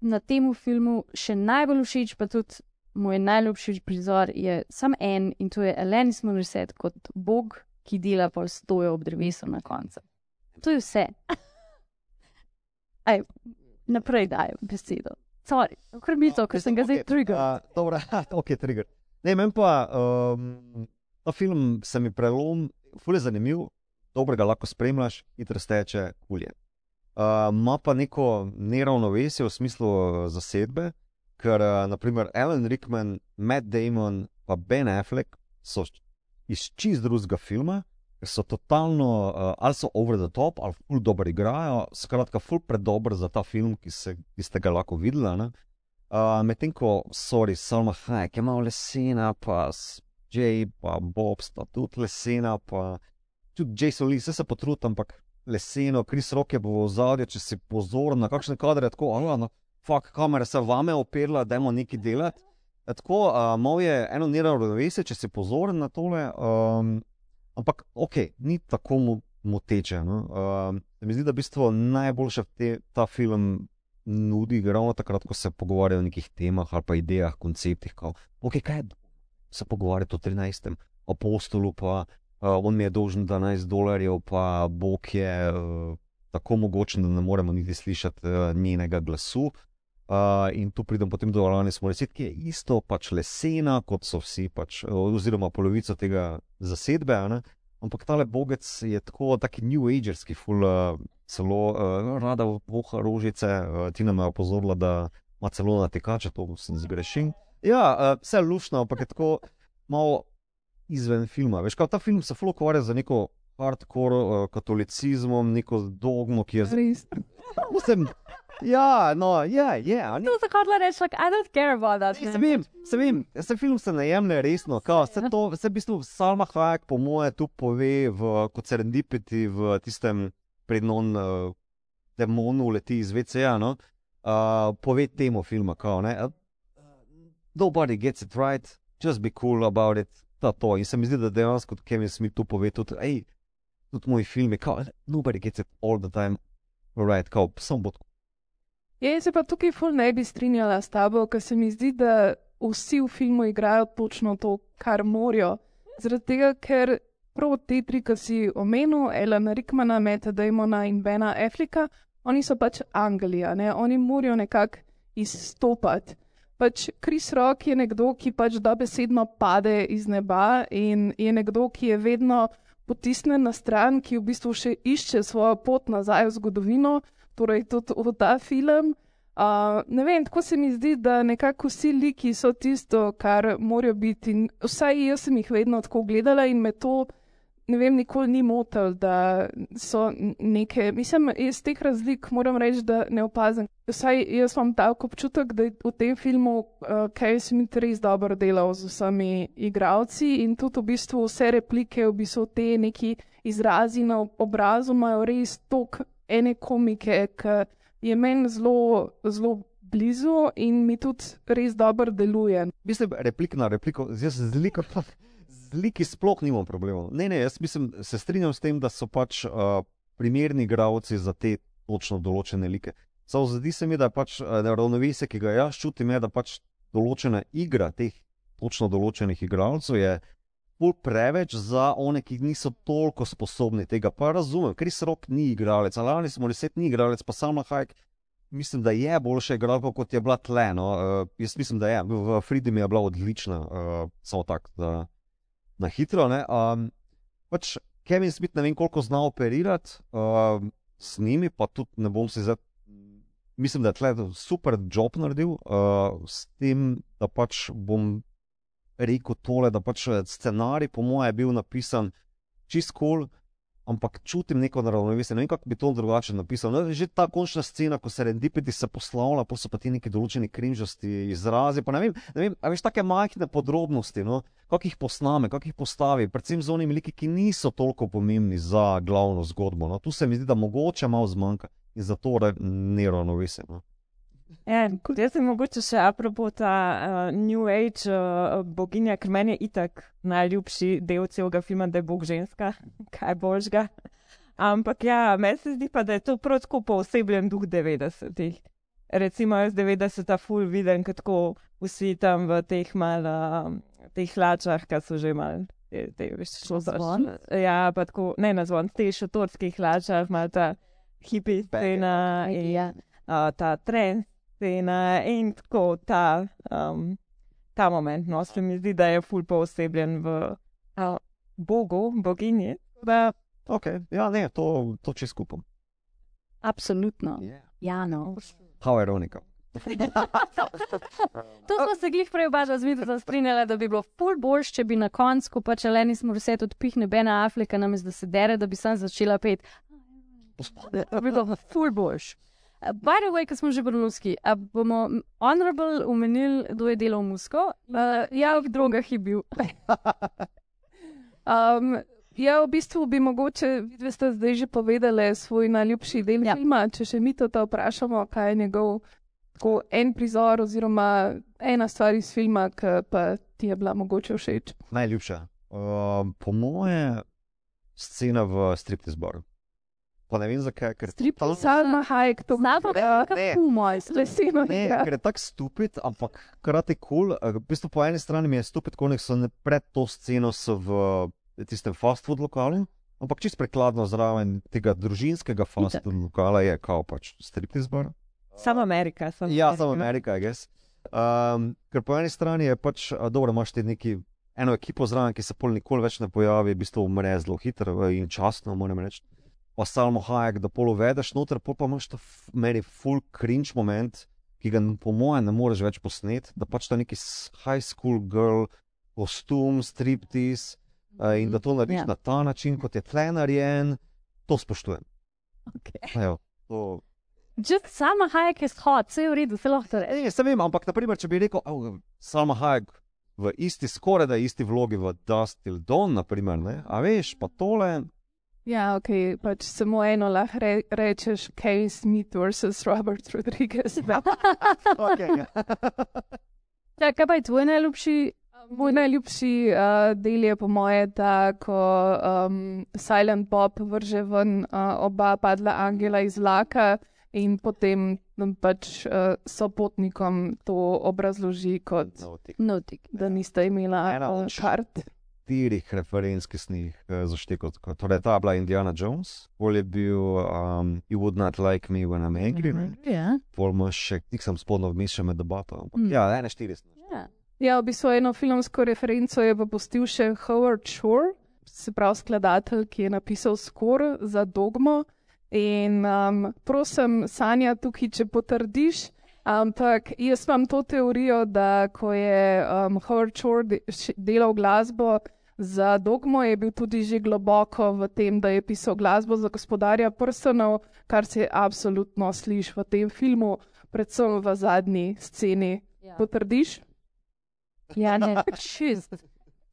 na tem filmu še najbolj všeč, pa tudi moj najljubši prizor, je samo en in to je Elenis Morissette kot bog, ki dela pol stojo ob drevesu na koncu. To je vse. Aj, naprej dajem besedo. Sorry, ker mi to, ker sem ga zdaj trigger. Dobro, ok, trigger. Ne, meni pa um, ta film se mi prelom, ful je zanimiv, dobro ga lahko spremljaš, hitro steče, kulje. Ima uh, pa neko neravnovesje v smislu zasedbe, ker uh, naprimer Alan Rickman, Matt Damon in Ben Affleck so iz čist drugega filma, so totalno, uh, ali so over the top, ali ful dobro igrajo, skratka, ful predobr za ta film, ki, se, ki ste ga lahko videli. Uh, Medtem ko, sorry, Salma Hayek je malo lesena, pa Jay, pa Bob sta tudi lesena, pa tudi Jason Lee, vse se potrudi, ampak leseno, kris roke bo v zadju, če si pozoren na kakšne kadre, tako, ah, no, fuck, kamera se vame operla, da imamo nekaj delati. Tako, uh, malo je eno neravnovesje, če si pozoren na tole, um, ampak ok, ni tako moteče. No? Uh, mi zdi, da v bistvu najboljše te, ta film nudi, ravno takrat, ko se pogovarjajo o nekih temah ali pa idejah, konceptih. Kao, ok, kaj je se pogovarjati o 13. apostolu, pa uh, on mi je dolžen 12 dolarjev, pa Bog je uh, tako mogočen, da ne moremo niti slišati uh, njenega glasu. Uh, in tu pridem potem do Alana Smolesita, ki je isto pač lesena, kot so vsi, pač, oziroma polovica tega zasedbe. Ne? Ampak tale bogec je tako, taki New Agerski, uh, celo uh, rada voha rožice, uh, ti nam je opozorila, da ima celo na tekače, to sem zgrešil. Ja, uh, vse lušno, ampak je tako malo izven filma. Veš, kaj ta film se ful ukvarja za neko hardcore uh, katolicizmom, neko dogmo, ki je zelo. Ja, no, ja, ja. To je tako, da rečeš, like, I don't care about that. Se vem, se vem, se film se ne jemlje resno, kao, se to, se v bistvu Salma Hayek po moje tu pove v, kot serendipiti v tistem prednon uh, demonu leti iz VCA, no, uh, pove temu filma, kao, ne, uh, nobody gets it right, just be cool about it, ta to. In se mi zdi, da dejansko Kevin Smith tu pove tudi, hej, tudi moj film je, kao, nobody gets it all the time, right, kao, sem bod. Jaz se pa tukaj ful ne bi strinjala s tabo, ker se mi zdi, da vsi v filmu igrajo točno to, kar morajo. Zaradi tega, ker prav te tri, ki si omenil, Elena Rickmana, Meta Damona in Bena Afrika, oni so pač Anglija, ne? oni morajo nekako izstopati. Pač Kris Rock je nekdo, ki pač da besedno pade iz neba in je nekdo, ki je vedno potisnen na stran, ki v bistvu še išče svojo pot nazaj v zgodovino torej tudi v ta film. Uh, ne vem, tako se mi zdi, da nekako vsi liki so tisto, kar morajo biti. Vsaj jaz sem jih vedno tako gledala in me to ne vem, nikoli ni motil, da so neke, mislim, iz teh razlik moram reči, da ne opazim. Vsaj jaz imam tak občutek, da je v tem filmu uh, Kevin Smith res dobro delal z vsemi igravci in tudi v bistvu vse replike, v bistvu te neki izrazi na ob- obrazu imajo res tok ene komike, ki je meni zelo, zelo blizu in mi tudi res dobro deluje. Mislim, replik na repliko, jaz z liko, z liki sploh nimam problemov. Ne, ne, jaz mislim, se strinjam s tem, da so pač uh, primerni igravci za te točno določene like. Samo zdi se mi, da je pač uh, ravnovesje, ki ga jaz čutim, je, da pač določena igra teh točno določenih igralcev je bolj preveč za one, ki niso toliko sposobni tega. Pa razumem, Kris Rock ni igralec, Alanis Morissette ni igralec, pa Salma Hayek mislim, da je boljša igralka, kot je bila tle. No. Uh, jaz mislim, da je. V Freedom je bila odlična, uh, samo tako, na hitro. Um, pač Kevin Smith ne vem, koliko zna operirati uh, s njimi, pa tudi ne bom se zdaj. Mislim, da je tle super job naredil, uh, s tem, da pač bom rekel tole, da pač eh, scenarij, po mojem, je bil napisan čist kol, ampak čutim neko ravnovesje. Ne vem, kako bi to drugače napisal. No, že ta končna scena, ko se rendipeti se poslavlja, pa so pa ti neki določeni krimžasti izrazi. Ne vem, ne vem, a veš, take majhne podrobnosti, no, kako jih posname, kako jih postavi, predvsem z onimi liki, ki niso toliko pomembni za glavno zgodbo. No. Tu se mi zdi, da mogoče malo zmanjka in zato re- neravnovesje. No. Ja, jaz sem mogoče še apropo ta uh, New Age uh, boginja, ker meni je itak najljubši del celega filma, da je Bog ženska, kaj božga. Ampak ja, meni se zdi pa, da je to prav tako poosebljen duh 90-ih. Recimo jaz 90-ta ful vidim, kako vsi tam v teh mal, uh, teh hlačah, ki so že mal. Te, te, veš, šlo za Zvon? Ja, pa tako, ne na zvon, te šotorskih hlačah, mal ta hipi scena in Ja. uh, ta trend scena in tako ta, um, ta moment. No, se mi zdi, da je ful poosebljen v uh, Bogu, boginji. Da, Okay. Ja, ne, to, to če skupam. Absolutno. Yeah. Ja, no. How ironika. To smo se glih prej oba z Midom strinjali, da bi bilo ful boljš, če bi na koncu, ko pač Eleni smo vse odpihne Bena Afrika, namesto da se dere, da bi sam začela pet. To bi bilo ful boljš. Uh, By the way, ko smo že pri Luski, a bomo honorable umenili, kdo je delal musko? Uh, ja, v drogah je bil. Um, ja, v bistvu bi mogoče, vi ste zdaj že povedali svoj najljubši del ja. filma. Če še mi to vprašamo, kaj je njegov tako en prizor, oziroma ena stvar iz filma, ki pa ti je bila mogoče všeč. Najljubša. Uh, po moje scena v striptiz baru. Pa ne vem zakaj, ker Strip, Salma Hayek, to Znam pa, Ja, kako moj. leseno Ne, igra. ker je tako stupid, ampak krati kul. Cool. V bistvu po eni strani mi je stupid, ko so ne pred to sceno v tistem fast food lokalu, ampak čist prekladno zraven tega družinskega fast food lokala je kao pač striptiz bar. Sam Amerika. Sam Ja, samo Amerika, I guess. Um, ker po eni strani je pač, a, dobro, imaš ti neki, eno ekipo zraven, ki se pol nikoli več ne pojavi, v bistvu umre zelo hitro eh, in časno, moram reči. Pa Salmo Hayek, da pol uvedeš noter, pol pa imaš ta meni full cringe moment, ki ga po mojem ne moreš več posnet, da pač ta neki high school girl, kostum, striptease uh, in da to narediš Ja. na ta način, kot je tle narejen, to spoštujem. Okay. Evo, to, Just sama Hayek je shod, vse je v redu, se lahko reče. Ne, se vem, ampak naprimer, če bi rekel, oh, Salma Hayek v isti, skoraj da isti vlogi v Dust Till Dawn, naprimer, ne? a veš, pa tole. Ja, ok, pač samo eno lahko re, rečeš, Kevin Smith versus Robert Rodriguez. Okay, ja. Ja, kaj pa je tvoj najljubši? Moj najljubši uh, del je po moje ta, ko um, Silent Bob vrže ven uh, oba padla angela iz vlaka in potem um, pač uh, sopotnikom to obrazloži, kot Notik. da nista imela uh, kart. Štirih referenc, ki sem jih uh, zaštekal. tako. Torej, ta je bila Indiana Jones, pol je bil um, You Would Not Like Me When I'm Angry, mm -hmm. Ja. pol imaš še, tik sem spodno vmes še med debato. Mm. Ja, ene štiri. sem. ja. Ja, v bistvu eno filmsko referenco je pa pustil še Howard Shore, se pravi skladatelj, ki je napisal skor za dogmo. In um, prosim, Sanja, tukaj, če potrdiš, ampak jaz imam to teorijo, da ko je um, Howard Shore delal glasbo, Za Dogmo je bil tudi že globoko v tem, da je pisal glasbo za gospodarja prstanov, kar se absolutno sliši v tem filmu, predvsem v zadnji sceni. Ja. Potrdiš? Ja, ne, čist.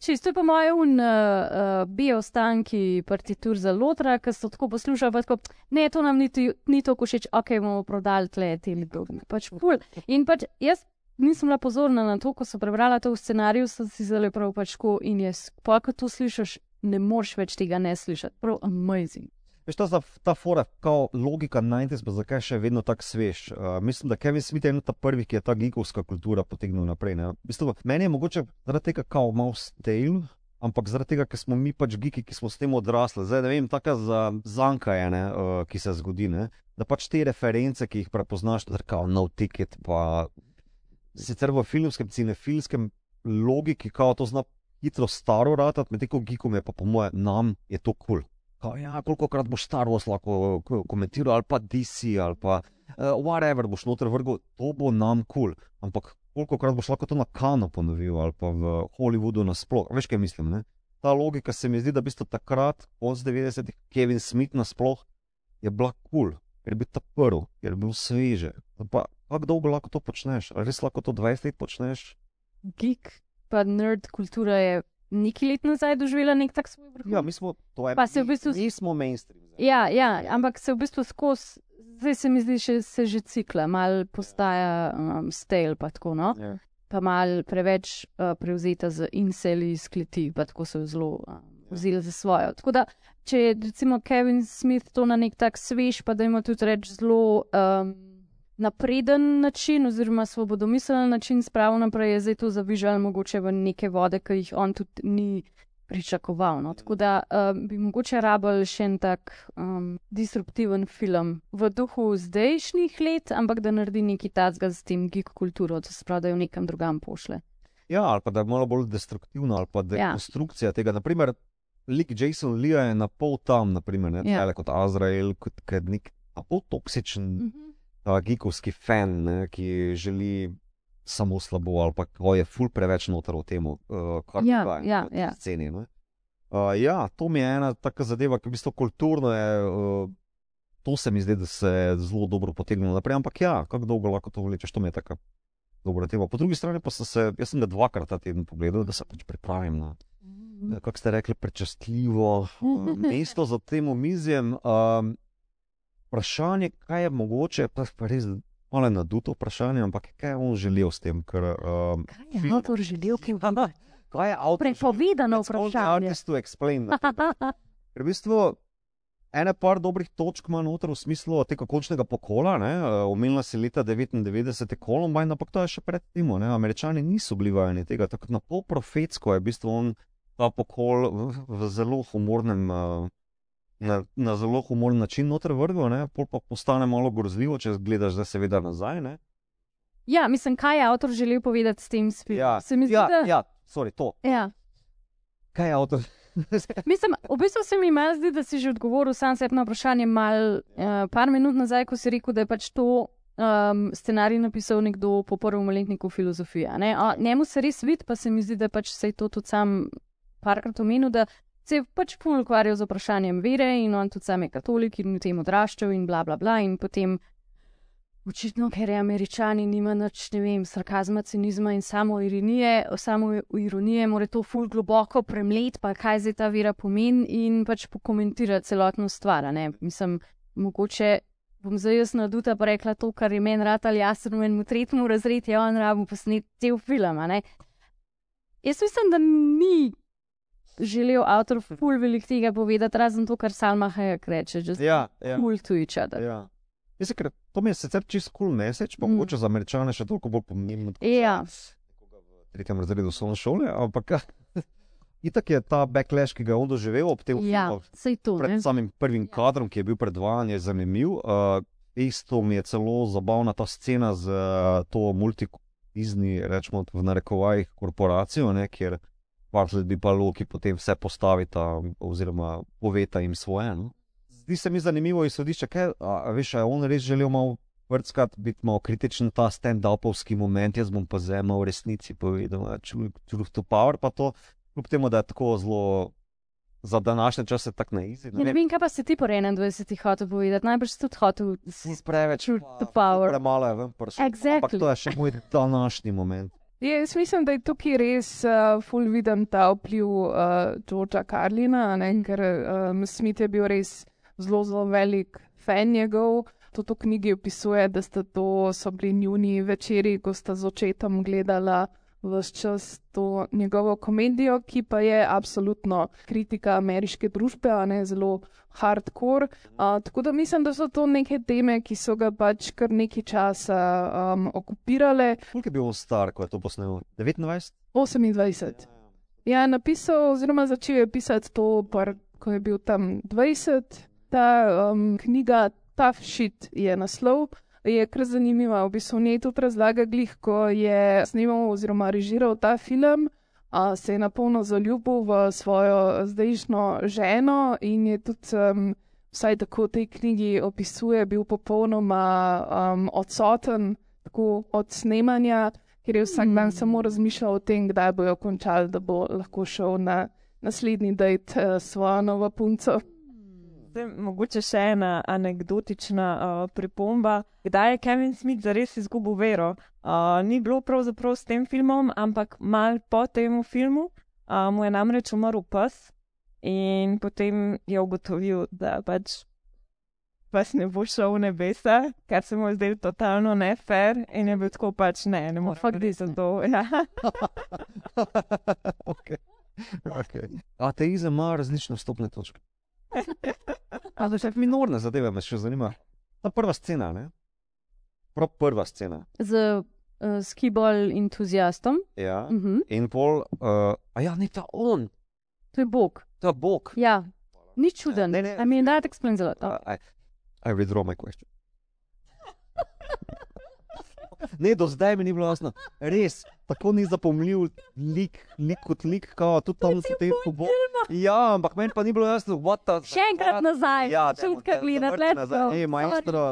Čist, to je po mojem un uh, biostanki partitur za lotra, ki so tako poslušali, pa tako, ne, to nam niti, ni tako všeč, ok, bomo prodali tle te ljudi. Pač ful. In pač jaz nisem bila pozorna na to, ko sem prebrala to v scenariju, sem si zelo prav pač ko in jaz, pa ko to slišiš, ne moreš več tega ne slišati. Prav amazing. Veš, ta, ta fora, kao logika 90, pa zakaj še vedno tako svež. Uh, mislim, da Kevin Smith je eno ta prvih, ki je ta geekovska kultura potegnil naprej. Ne? Mislim, meni je mogoče zaradi tega kao malo stale, ampak zaradi tega, ker smo mi pač geeki, ki smo s tem odrasli. Zdaj ne vem, taka za zanka je, ne, uh, ki se zgodi, ne? da pač te reference, ki jih prepoznaš, da kao no ticket, pa sicer v filmskem, cinefilskem logiki, kao to zna hitro staro ratati, medtem ko geekom je pa po mojem, nam je to kul. Cool. Ja, koliko krat boš Star Wars lahko komentiral, ali pa DC, ali pa uh, whatever boš noter vrgel, to bo nam kul. Cool. Ampak koliko krat boš lahko to na kanu ponovil, ali pa v Hollywoodu nasploh. Veš, kaj mislim? Ne? Ta logika se mi zdi, da bi sto takrat, od 90-ih, Kevin Smith nasploh je bila kul, cool, ker je bil ta prvi, ker je bil sveže. Pa kako dolgo lahko to počneš? Ali res lahko to 20 let počneš? Geek, pa nerd kultura je nekaj let nazaj doživela nek tak svoj vrh. Ja, mi smo to Pa se v bistvu- mi smo mainstream. zdaj. Ja, ja, ampak se v bistvu skozi, zdaj se mi zdi, še se že cikla, mal postaja um, stale, pa tako no. Ja. Pa mal preveč uh, prevzeta z inseli iz kleti, pa tako so jo zelo um, vzeli za svojo. Tako da, če je recimo Kevin Smith to na nek tak svež, pa da ima tudi reč zelo um, napreden način, oziroma svobodomiselen način spravil naprej, je zdaj to zavižal mogoče v neke vode, ki jih on tudi ni pričakoval. No? Tako da um, bi mogoče rabili še en tak um, disruptiven film v duhu zdajšnjih let, ampak da naredi nekaj tacga z tem geek kulturo, da se pravi, da jo nekam drugam pošle. Ja, ali pa da je malo bolj destruktivna, ali pa dekonstrukcija ja. tega. Naprimer, lik Jason Lee je na pol tam, naprimer, ne, Ja. ja. kot Azrael, kot, nek na pol toksičen, Mhm. Ta geekovski fan, ne, ki želi samo slabo, ali pa ko je ful preveč noter v tem, uh, kar Ja, dogaja ja, ja. sceni. ne. Uh, ja, to mi je ena taka zadeva, ki v bistvu kulturno je. Uh, To se mi zdi, da se je zelo dobro potegnilo naprej, ampak ja, kako dolgo lahko to vlečeš, to mi je tako dobra tema. Po drugi strani pa sem se, jaz sem ga dvakrat ta teden pogledal, da se pač pripravim na, eh, kako ste rekli, prečastljivo eh, mesto za tem omizjem. Um, vprašanje, kaj je mogoče, pa res malo naduto vprašanje, ampak kaj je on želel s tem, ker um, Kaj je avtor želel, ki je kaj je avtor? prepovedano vprašanje? Ker v bistvu ene par dobrih točk ima noter v smislu tega končnega pokola. ne, eh, Omenila si leta 99 je Columbine, ampak to je še pred tem. Američani niso bili vajeni tega, tako na pol profetsko je v bistvu on ta pokol v, v zelo humornem. eh, Na, na zelo humoren način noter vrgel, ne, pol pa postane malo grozljivo, če gledaš zdaj seveda nazaj. Ne. Ja, mislim, kaj je avtor želel povedati s tem filmom? Ja, Se mi zdi, ja, da... ja, sorry, to. ja. Kaj je avtor? Mislim, v bistvu se mi zdi, da si že odgovoril sam sebi na vprašanje, mal, uh, par minut nazaj, ko si rekel, da je pač to um, scenarij napisal nekdo po prvem letniku filozofije. Ne? A, njemu se res vidi, pa se mi zdi, da pač se je to tudi sam parkrat omenil, da se je pač puno ukvarjal z vprašanjem vere in on tudi sam je katolik in v tem odraščal in bla bla bla in potem. Očitno, ker je američani nima nič, ne vem, sarkazma, cinizma in samo ironije, samo ironije, mora to ful globoko premlet, pa kaj zdaj ta vera pomeni in pač pokomentirati celotno stvar. Ne? Mislim, mogoče bom zdaj jaz naduta pa rekla to, kar je meni rad ali jaz sem v tretjem razredu, je on rabu posnet cel film. ne. Jaz mislim, da ni želel avtor ful velik tega povedati, razen to, kar Salma Hayek reče, just Ja, ja. cool to each other. Ja. Jaz, ker to mi je sicer čist kul cool message, pa Mm. mogoče za američane še toliko bolj pomembno. Ja. v tretjem razredu osnovne šole, ampak itak je ta backlash, ki ga je on doživel ob tem Ja, filmu, pred ne. samim prvim kadrom, ki je bil predvajan, je zanimiv. Uh, isto mi je celo zabavna ta scena z uh, to multipizni, rečemo v narekovajih, korporacijo, ne, kjer Bartlett bi pa Loki potem vse postavita oziroma poveta jim svoje. No. Zdi se mi zanimivo izhodišče, kaj a, a veš, a je on res želel malo vrtskati, biti malo kritičen, ta stand-upovski moment, jaz bom pa zdaj malo v resnici povedal, truth to power, pa to. kljub temu, da je tako zelo za današnje čase tako neizi. Ja, ne vem, kaj pa si ti po 21 hotel povedati. Najbrž si tudi hotel si preveč. power. Premalo je ven prišel. Exactly. Ampak to je še moj današnji moment. Ja, jaz mislim, da je tukaj res uh, full viden ta vpliv uh, Georgea Carlina, a ne, ker um, Smith je bil res zelo, zelo velik fan njegov. Tudi v knjigi opisuje, da sta to so bili njuni večeri, ko sta z očetom gledala vse čas to njegovo komedijo, ki pa je absolutno kritika ameriške družbe, a ne zelo hardcore. Uh, tako da mislim, da so to neke teme, ki so ga pač kar nekaj časa um, okupirale. Koliko je bil star, ko je to posnel? 29? 28. Ja, napisal, oziroma začel je pisati to, par, ko je bil tam 20. Ta um, knjiga Tough Shit je naslov. Je kar zanimiva, v bistvu njej tudi razlaga glih, ko je snimal oziroma režiral ta film, a, se je napolno zaljubil v svojo zdajšnjo ženo in je tudi, um, vsaj tako v tej knjigi opisuje, bil popolnoma um, odsoten tako od snemanja, ker je vsak dan samo razmišljal o tem, kdaj bojo končali, da bo lahko šel na naslednji dejt s svojo novo punco. Zdaj, mogoče še ena anekdotična uh, pripomba. Kdaj je Kevin Smith zares izgubil vero? Uh, ni bilo pravzaprav s tem filmom, ampak mal po tem filmu uh, mu je namreč umrl pes in potem je ugotovil, da pač pes ne bo šel v nebesa, kar se mu je zdelo totalno nefer in je bil tako pač ne, ne morem fuck biti za to. Ja. okay. Okay. Ateizem ima različne vstopne točke. A to je še minorne zadeve, me še zanima. Ta prva scena, ne? Prav prva scena. Z uh, skibol entuzijastom. Ja. Uh -huh. In pol, uh, a ja, ni ta on, To je Bog. ta Bog. Ja, ni čuden. Ne, ne. I mean, that explains a lot. Uh, I, I withdraw my question. Ne, do zdaj mi ni bilo jasno. Res, tako ni zapomljiv lik, lik kot lik, kao, tudi tam se te pobo. Ja, ampak meni pa ni bilo jasno, what the. Še enkrat nazaj, Ja, enkrat te gledati, zavrti let's nazaj. go. Ej, maestro.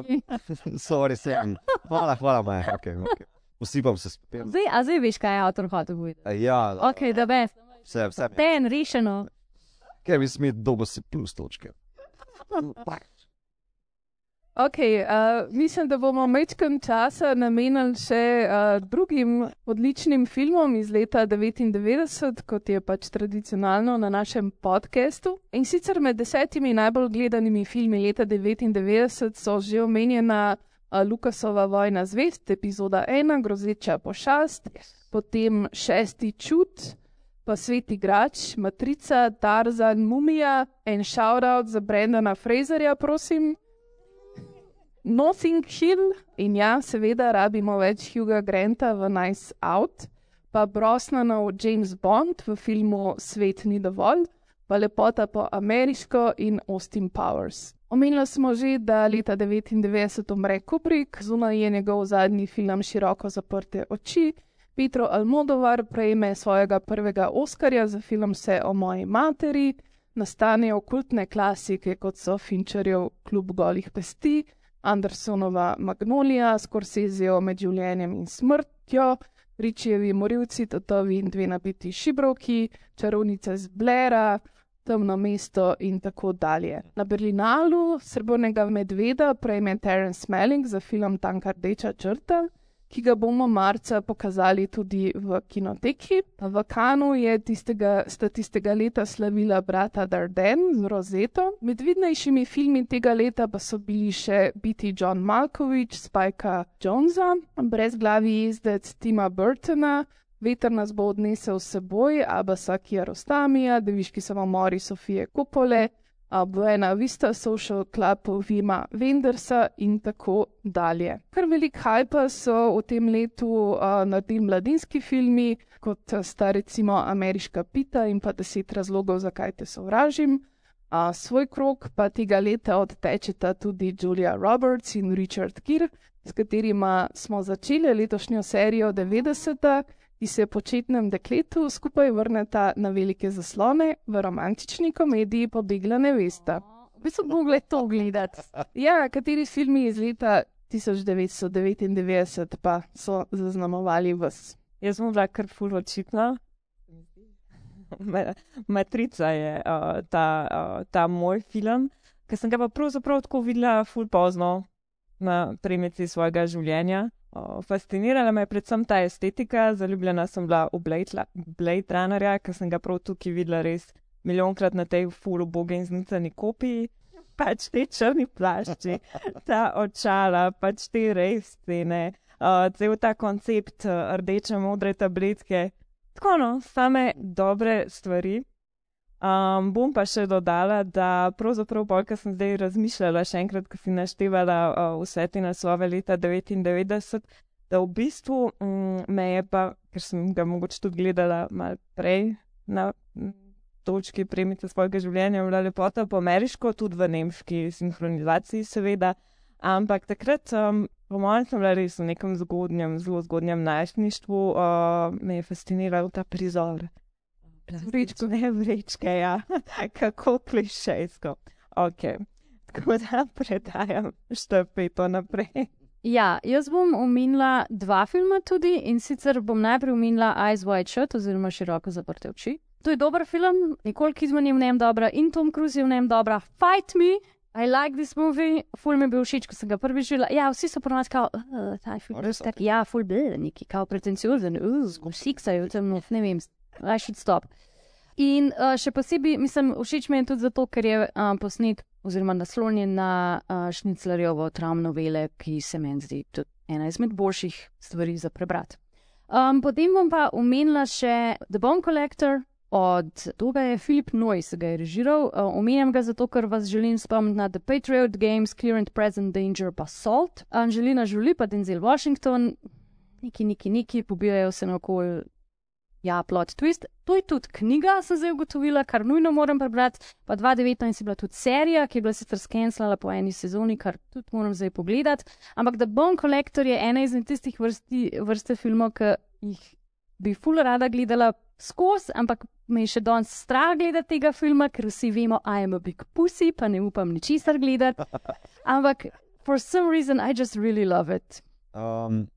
Sorry. Sem. Hvala, hvala, maj. Okay, okay. Usipam se spet. Zdaj, a zdaj veš, kaj je avtor hotel povedati. Ja, Ok, da veš. vse, vse. Ten, rešeno. Kevin Smith, dobo si plus točke. Ok, uh, mislim, da bomo mečkam časa namenili še uh, drugim odličnim filmom iz leta 99, kot je pač tradicionalno na našem podkastu. In sicer med desetimi najbolj gledanimi filmi leta 99 so že omenjena uh, Lukasova Vojna zvest, epizoda 1, Grozeča pošast, potem šesti čut. Pa svet igrač, matrica, Tarzan, mumija, en shoutout za Brendana Fraserja, prosim. Nothing Hill in ja, seveda rabimo več Huga Granta v Nice Out, pa Brosnanov James Bond v filmu Svet ni dovolj, pa lepota po ameriško in Austin Powers. Omenili smo že, da leta 99 umre Kubrick, zunaj je njegov zadnji film Široko zaprte oči. Petro Almodovar prejme svojega prvega Oskarja za film Vse o moji materi, nastanejo kultne klasike kot so Fincherjev Klub golih pesti, Andersonova Magnolija, Scorsesejo med življenjem in smrtjo, Ričijevi morilci, Totovi in dve nabiti šibroki, Čarovnica z Blera, Temno mesto in tako dalje. Na Berlinalu Srbnega medveda prejme Terence Smelling za film Tanka rdeča črta, ki ga bomo marca pokazali tudi v kinoteki. V Kanu je tistega, sta tistega leta slavila brata Darden z Rozeto. Med vidnejšimi filmi tega leta pa so bili še Biti John Malkovich, Spajka Jonesa, Brezglavi jezdec Tima Burtona, Veter nas bo odnesel s seboj, Abasa Kiarostamija, Deviški samomori Sofije Kupole, Buena Vista Social Club Vima Vendersa in tako dalje. Kar velik hajpa so v tem letu uh, naredili mladinski filmi, kot sta recimo Ameriška pita in pa deset razlogov, zakaj te sovražim. Uh, svoj krok pa tega leta odtečeta tudi Julia Roberts in Richard Gere, s katerima smo začeli letošnjo serijo 90 ki se početnem dekletu skupaj vrneta na velike zaslone v romantični komediji Pobegla nevesta. V bistvu mogle to gledati. Ja, kateri filmi iz leta 1999 pa so zaznamovali vas? Jaz sem bila kar ful očitna. Ma- Matrica je uh, ta, uh, ta moj film, ki sem ga pa pravzaprav tako videla ful pozno na premici svojega življenja. Fascinirala me je predvsem ta estetika, zaljubljena sem bila v Blade, La- Blade Runnerja, ker sem ga prav tukaj videla res milijonkrat na tej ful uboge in znicani kopiji. Pač te črni plašči, ta očala, pač te res scene, uh, cel ta koncept uh, rdeče, modre tabletke. Tako no, same dobre stvari. Um, bom pa še dodala, da pravzaprav bolj, ko sem zdaj razmišljala, še enkrat, ko si naštevala uh, vse te naslove leta 99, da v bistvu um, me je pa, ker sem ga mogoče tudi gledala mal prej na točki premice svojega življenja, bila lepota po ameriško, tudi v nemški sinhronizaciji, seveda. Ampak takrat, um, po mojem, sem bila res v nekem zgodnjem, zelo zgodnjem najstništvu, uh, me je fasciniral ta prizor. Vrečko, ne vrečke, ja, kako klišejsko. Ok, tako da predajam štafeto naprej. Ja, jaz bom omenila dva filma tudi in sicer bom najprej omenila Eyes Wide Shut oziroma Široko zaprte oči. To je dober film, Nicole Kidman je v njem dobra in Tom Cruise je v njem dobra. Fight me! I like this movie, ful mi je bil všeč, ko sem ga prvič videla. Ja, vsi so ponovadi kao, uh, ta film je tak, ja, ful bil, neki kao pretenciozen, uh, siksajo, tam, ne vem, I should stop. In uh, še posebej, mislim, všeč mi je tudi zato, ker je um, posnet oziroma naslonjen na uh, Šniclerjevo tram novele, ki se meni zdi ena izmed boljših stvari za prebrati. Um, potem bom pa omenila še The Bone Collector. Od tega je Filip Noyce, ga je režiral. Uh, omenjam ga zato, ker vas želim spomniti na The Patriot Games, Clear and Present Danger pa Salt. Angelina Jolie pa Denzel Washington, neki, neki, neki, pobijajo se na okolje. Ja, plot twist. To je tudi knjiga, sem zdaj ugotovila, kar nujno moram prebrati. Pa 2019 je bila tudi serija, ki je bila sicer skenslala po eni sezoni, kar tudi moram zdaj pogledati. Ampak The Bone Collector je ena izmed tistih vrsti, vrste filmov, ki jih bi ful rada gledala skozi, ampak me je še danes strah gledati tega filma, ker vsi vemo, I am a big pussy, pa ne upam ničesar gledati. Ampak for some reason I just really love it. Um,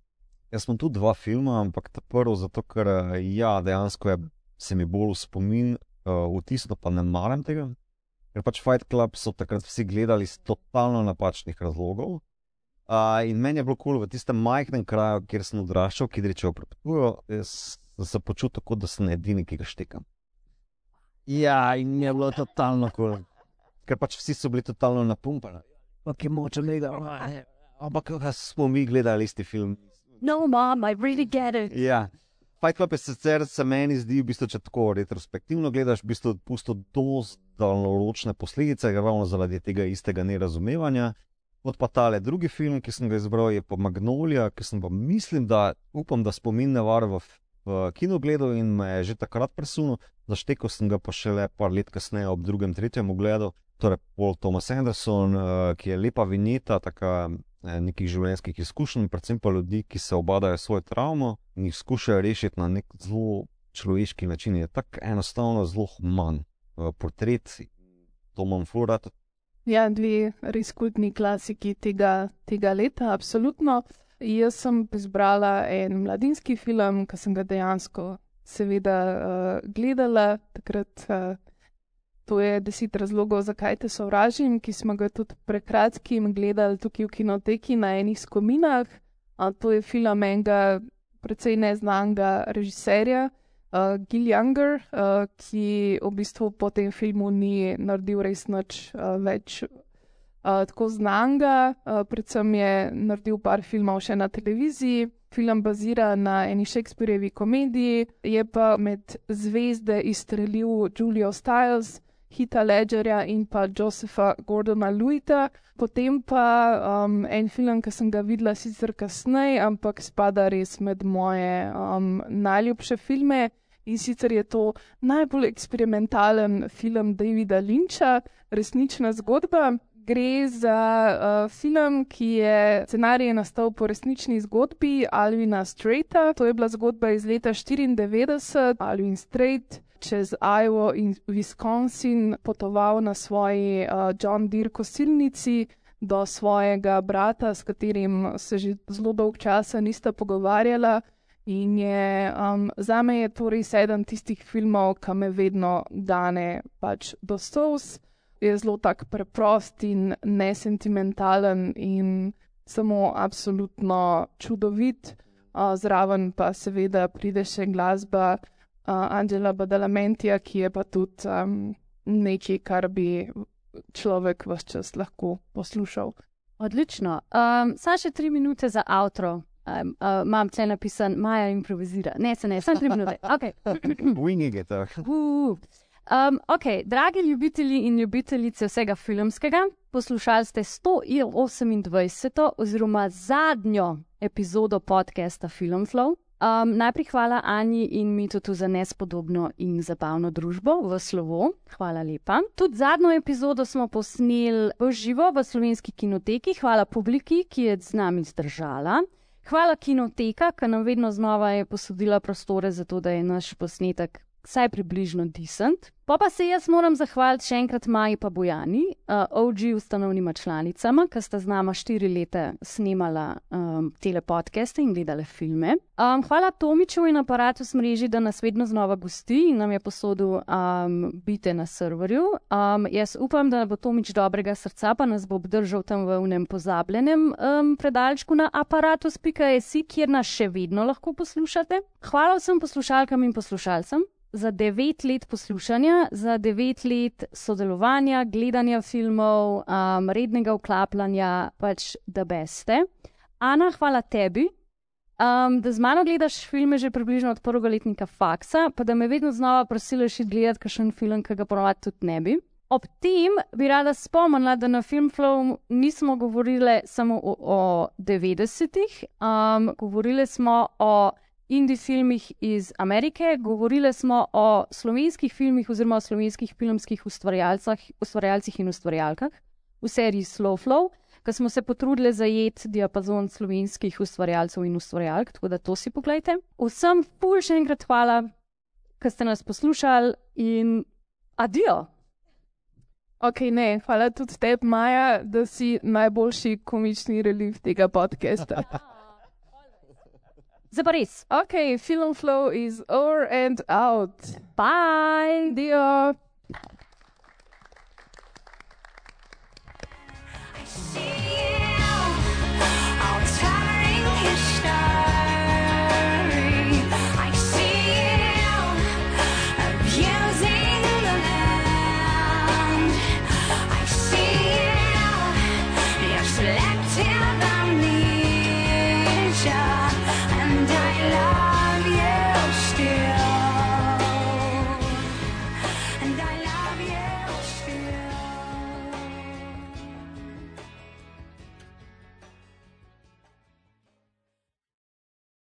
jaz sem tudi dva filma, ampak ta prvi zato, ker eh, ja, dejansko je, se mi bolj v spomin uh, vtisnil, pa ne maram tega. Ker pač Fight Club so takrat vsi gledali iz totalno napačnih razlogov. Uh, in meni je bilo kul cool v tistem majhnem kraju, kjer sem odraščal, ki reče: Prepitujo, jaz se počutil, kot da sem edini, ki ga štekam. Ja, in je bilo totalno kul. Cool. Ker pač vsi so bili totalno napumpani. Ok, moče gledati. Ampak kaj smo mi gledali isti film? No, mom, I really get it. Ja. Fight Club je sicer se meni zdi, v bistvu, če tako retrospektivno gledaš, v bistvu pusto dosti daljnoročne posledice, ravno zaradi tega istega nerazumevanja. Kot pa tale drugi film, ki sem ga izbral, je pa Magnolija, ki sem pa mislim, da upam, da spomin ne var v, v kinu gledal in me je že takrat presunil, zaštekel sem ga pa šele par let kasneje ob drugem, tretjem ogledu. Torej, Paul Thomas Anderson, uh, ki je lepa vinjeta, taka eh, nekih življenjskih izkušenj, predvsem pa ljudi, ki se obadajo svojo travmo in jih skušajo rešiti na nek zelo človeški način. Je tako enostavno, zelo human uh, portret, to imam florat. Ja, dve res kultni klasiki tega, tega leta, absolutno. Jaz sem izbrala en mladinski film, ki sem ga dejansko, seveda, uh, gledala takrat. Uh, To je deset razlogov, zakaj te sovražim, ki smo ga tudi prekratkim gledali tukaj v kinoteki na enih skominah. To je film enega precej neznanega režiserja, uh, Gil Younger, uh, ki v bistvu po tem filmu ni naredil res nič uh, več uh, tako znanga. Uh, predvsem je naredil par filmov še na televiziji. Film bazira na eni Shakespeareovi komediji, je pa med zvezde izstrelil Julio Stiles. Hita Ledgerja in pa Josepha Gordona Luita, potem pa um, en film, ki sem ga videla sicer kasneje, ampak spada res med moje um, najljubše filme. In sicer je to najbolj eksperimentalen film Davida Lynča, resnična zgodba. Gre za uh, film, ki je scenarij nastal po resnični zgodbi Alvina Straita. To je bila zgodba iz leta 94, Alvin Strait čez Iowa in Wisconsin potoval na svoji uh, John Deere kosilnici do svojega brata, s katerim se že zelo dolg časa nista pogovarjala. In je, um, za me je to res eden tistih filmov, ki me vedno dane pač do stos. Je zelo tak preprost in nesentimentalen in samo absolutno čudovit. Uh, zraven pa seveda pride še glasba Angela Badalamentija, ki je pa tudi um, nekaj, kar bi človek vse čas lahko poslušal. Odlično. Um, Saj še tri minute za outro. Um, uh, Imam tle napisan, Maja improvizira. Ne, se ne, samo tri minute. Okay. Winging it. Uh. Um, ok, dragi ljubitelji in ljubiteljice vsega filmskega, poslušali ste 128. oziroma zadnjo epizodo podcasta Filmflow. Um, najprej hvala Anji in Mitotu za nespodobno in zabavno družbo v slovo. Hvala lepa. Tudi zadnjo epizodo smo posneli v živo v slovenski kinoteki. Hvala publiki, ki je z nami zdržala. Hvala kinoteka, ki nam vedno znova je posodila prostore za to, da je naš posnetek vsaj približno decent. Pa pa se jaz moram zahvaliti še enkrat Maji pa Bojani, uh, OG ustanovnima članicama, ki sta z nama štiri leta snemala um, tele podcaste in gledale filme. Um, hvala Tomiču in aparatu s mreži, da nas vedno znova gosti in nam je posodil um, bite na serverju. Um, jaz upam, da bo Tomič dobrega srca, pa nas bo obdržal tam v unem pozabljenem um, predalčku na aparatus.js, kjer nas še vedno lahko poslušate. Hvala vsem poslušalkam in poslušalcem za devet let poslušanja, za devet let sodelovanja, gledanja filmov, um, rednega vklapljanja, pač da beste. Ana, hvala tebi, um, da z mano gledaš filme že približno od prvega letnika faksa, pa da me vedno znova prosiš iti gledati kakšen film, ki ga ponovadi tudi ne bi. Ob tem bi rada spomnila, da na Filmflow nismo govorili samo o, o 90-ih, um, govorili smo o indie filmih iz Amerike, govorili smo o slovenskih filmih oziroma o slovenskih filmskih ustvarjalcih in ustvarjalkah v seriji Slow Flow, ker smo se potrudili zajeti diapazon slovenskih ustvarjalcev in ustvarjalk, tako da to si pogledajte. Vsem pul še enkrat hvala, ker ste nas poslušali in adijo! Ok, ne, hvala tudi tebi, Maja, da si najboljši komični relief tega podcasta. Zdaj pa. Ok, film flow is over and out. Bye! Dio! see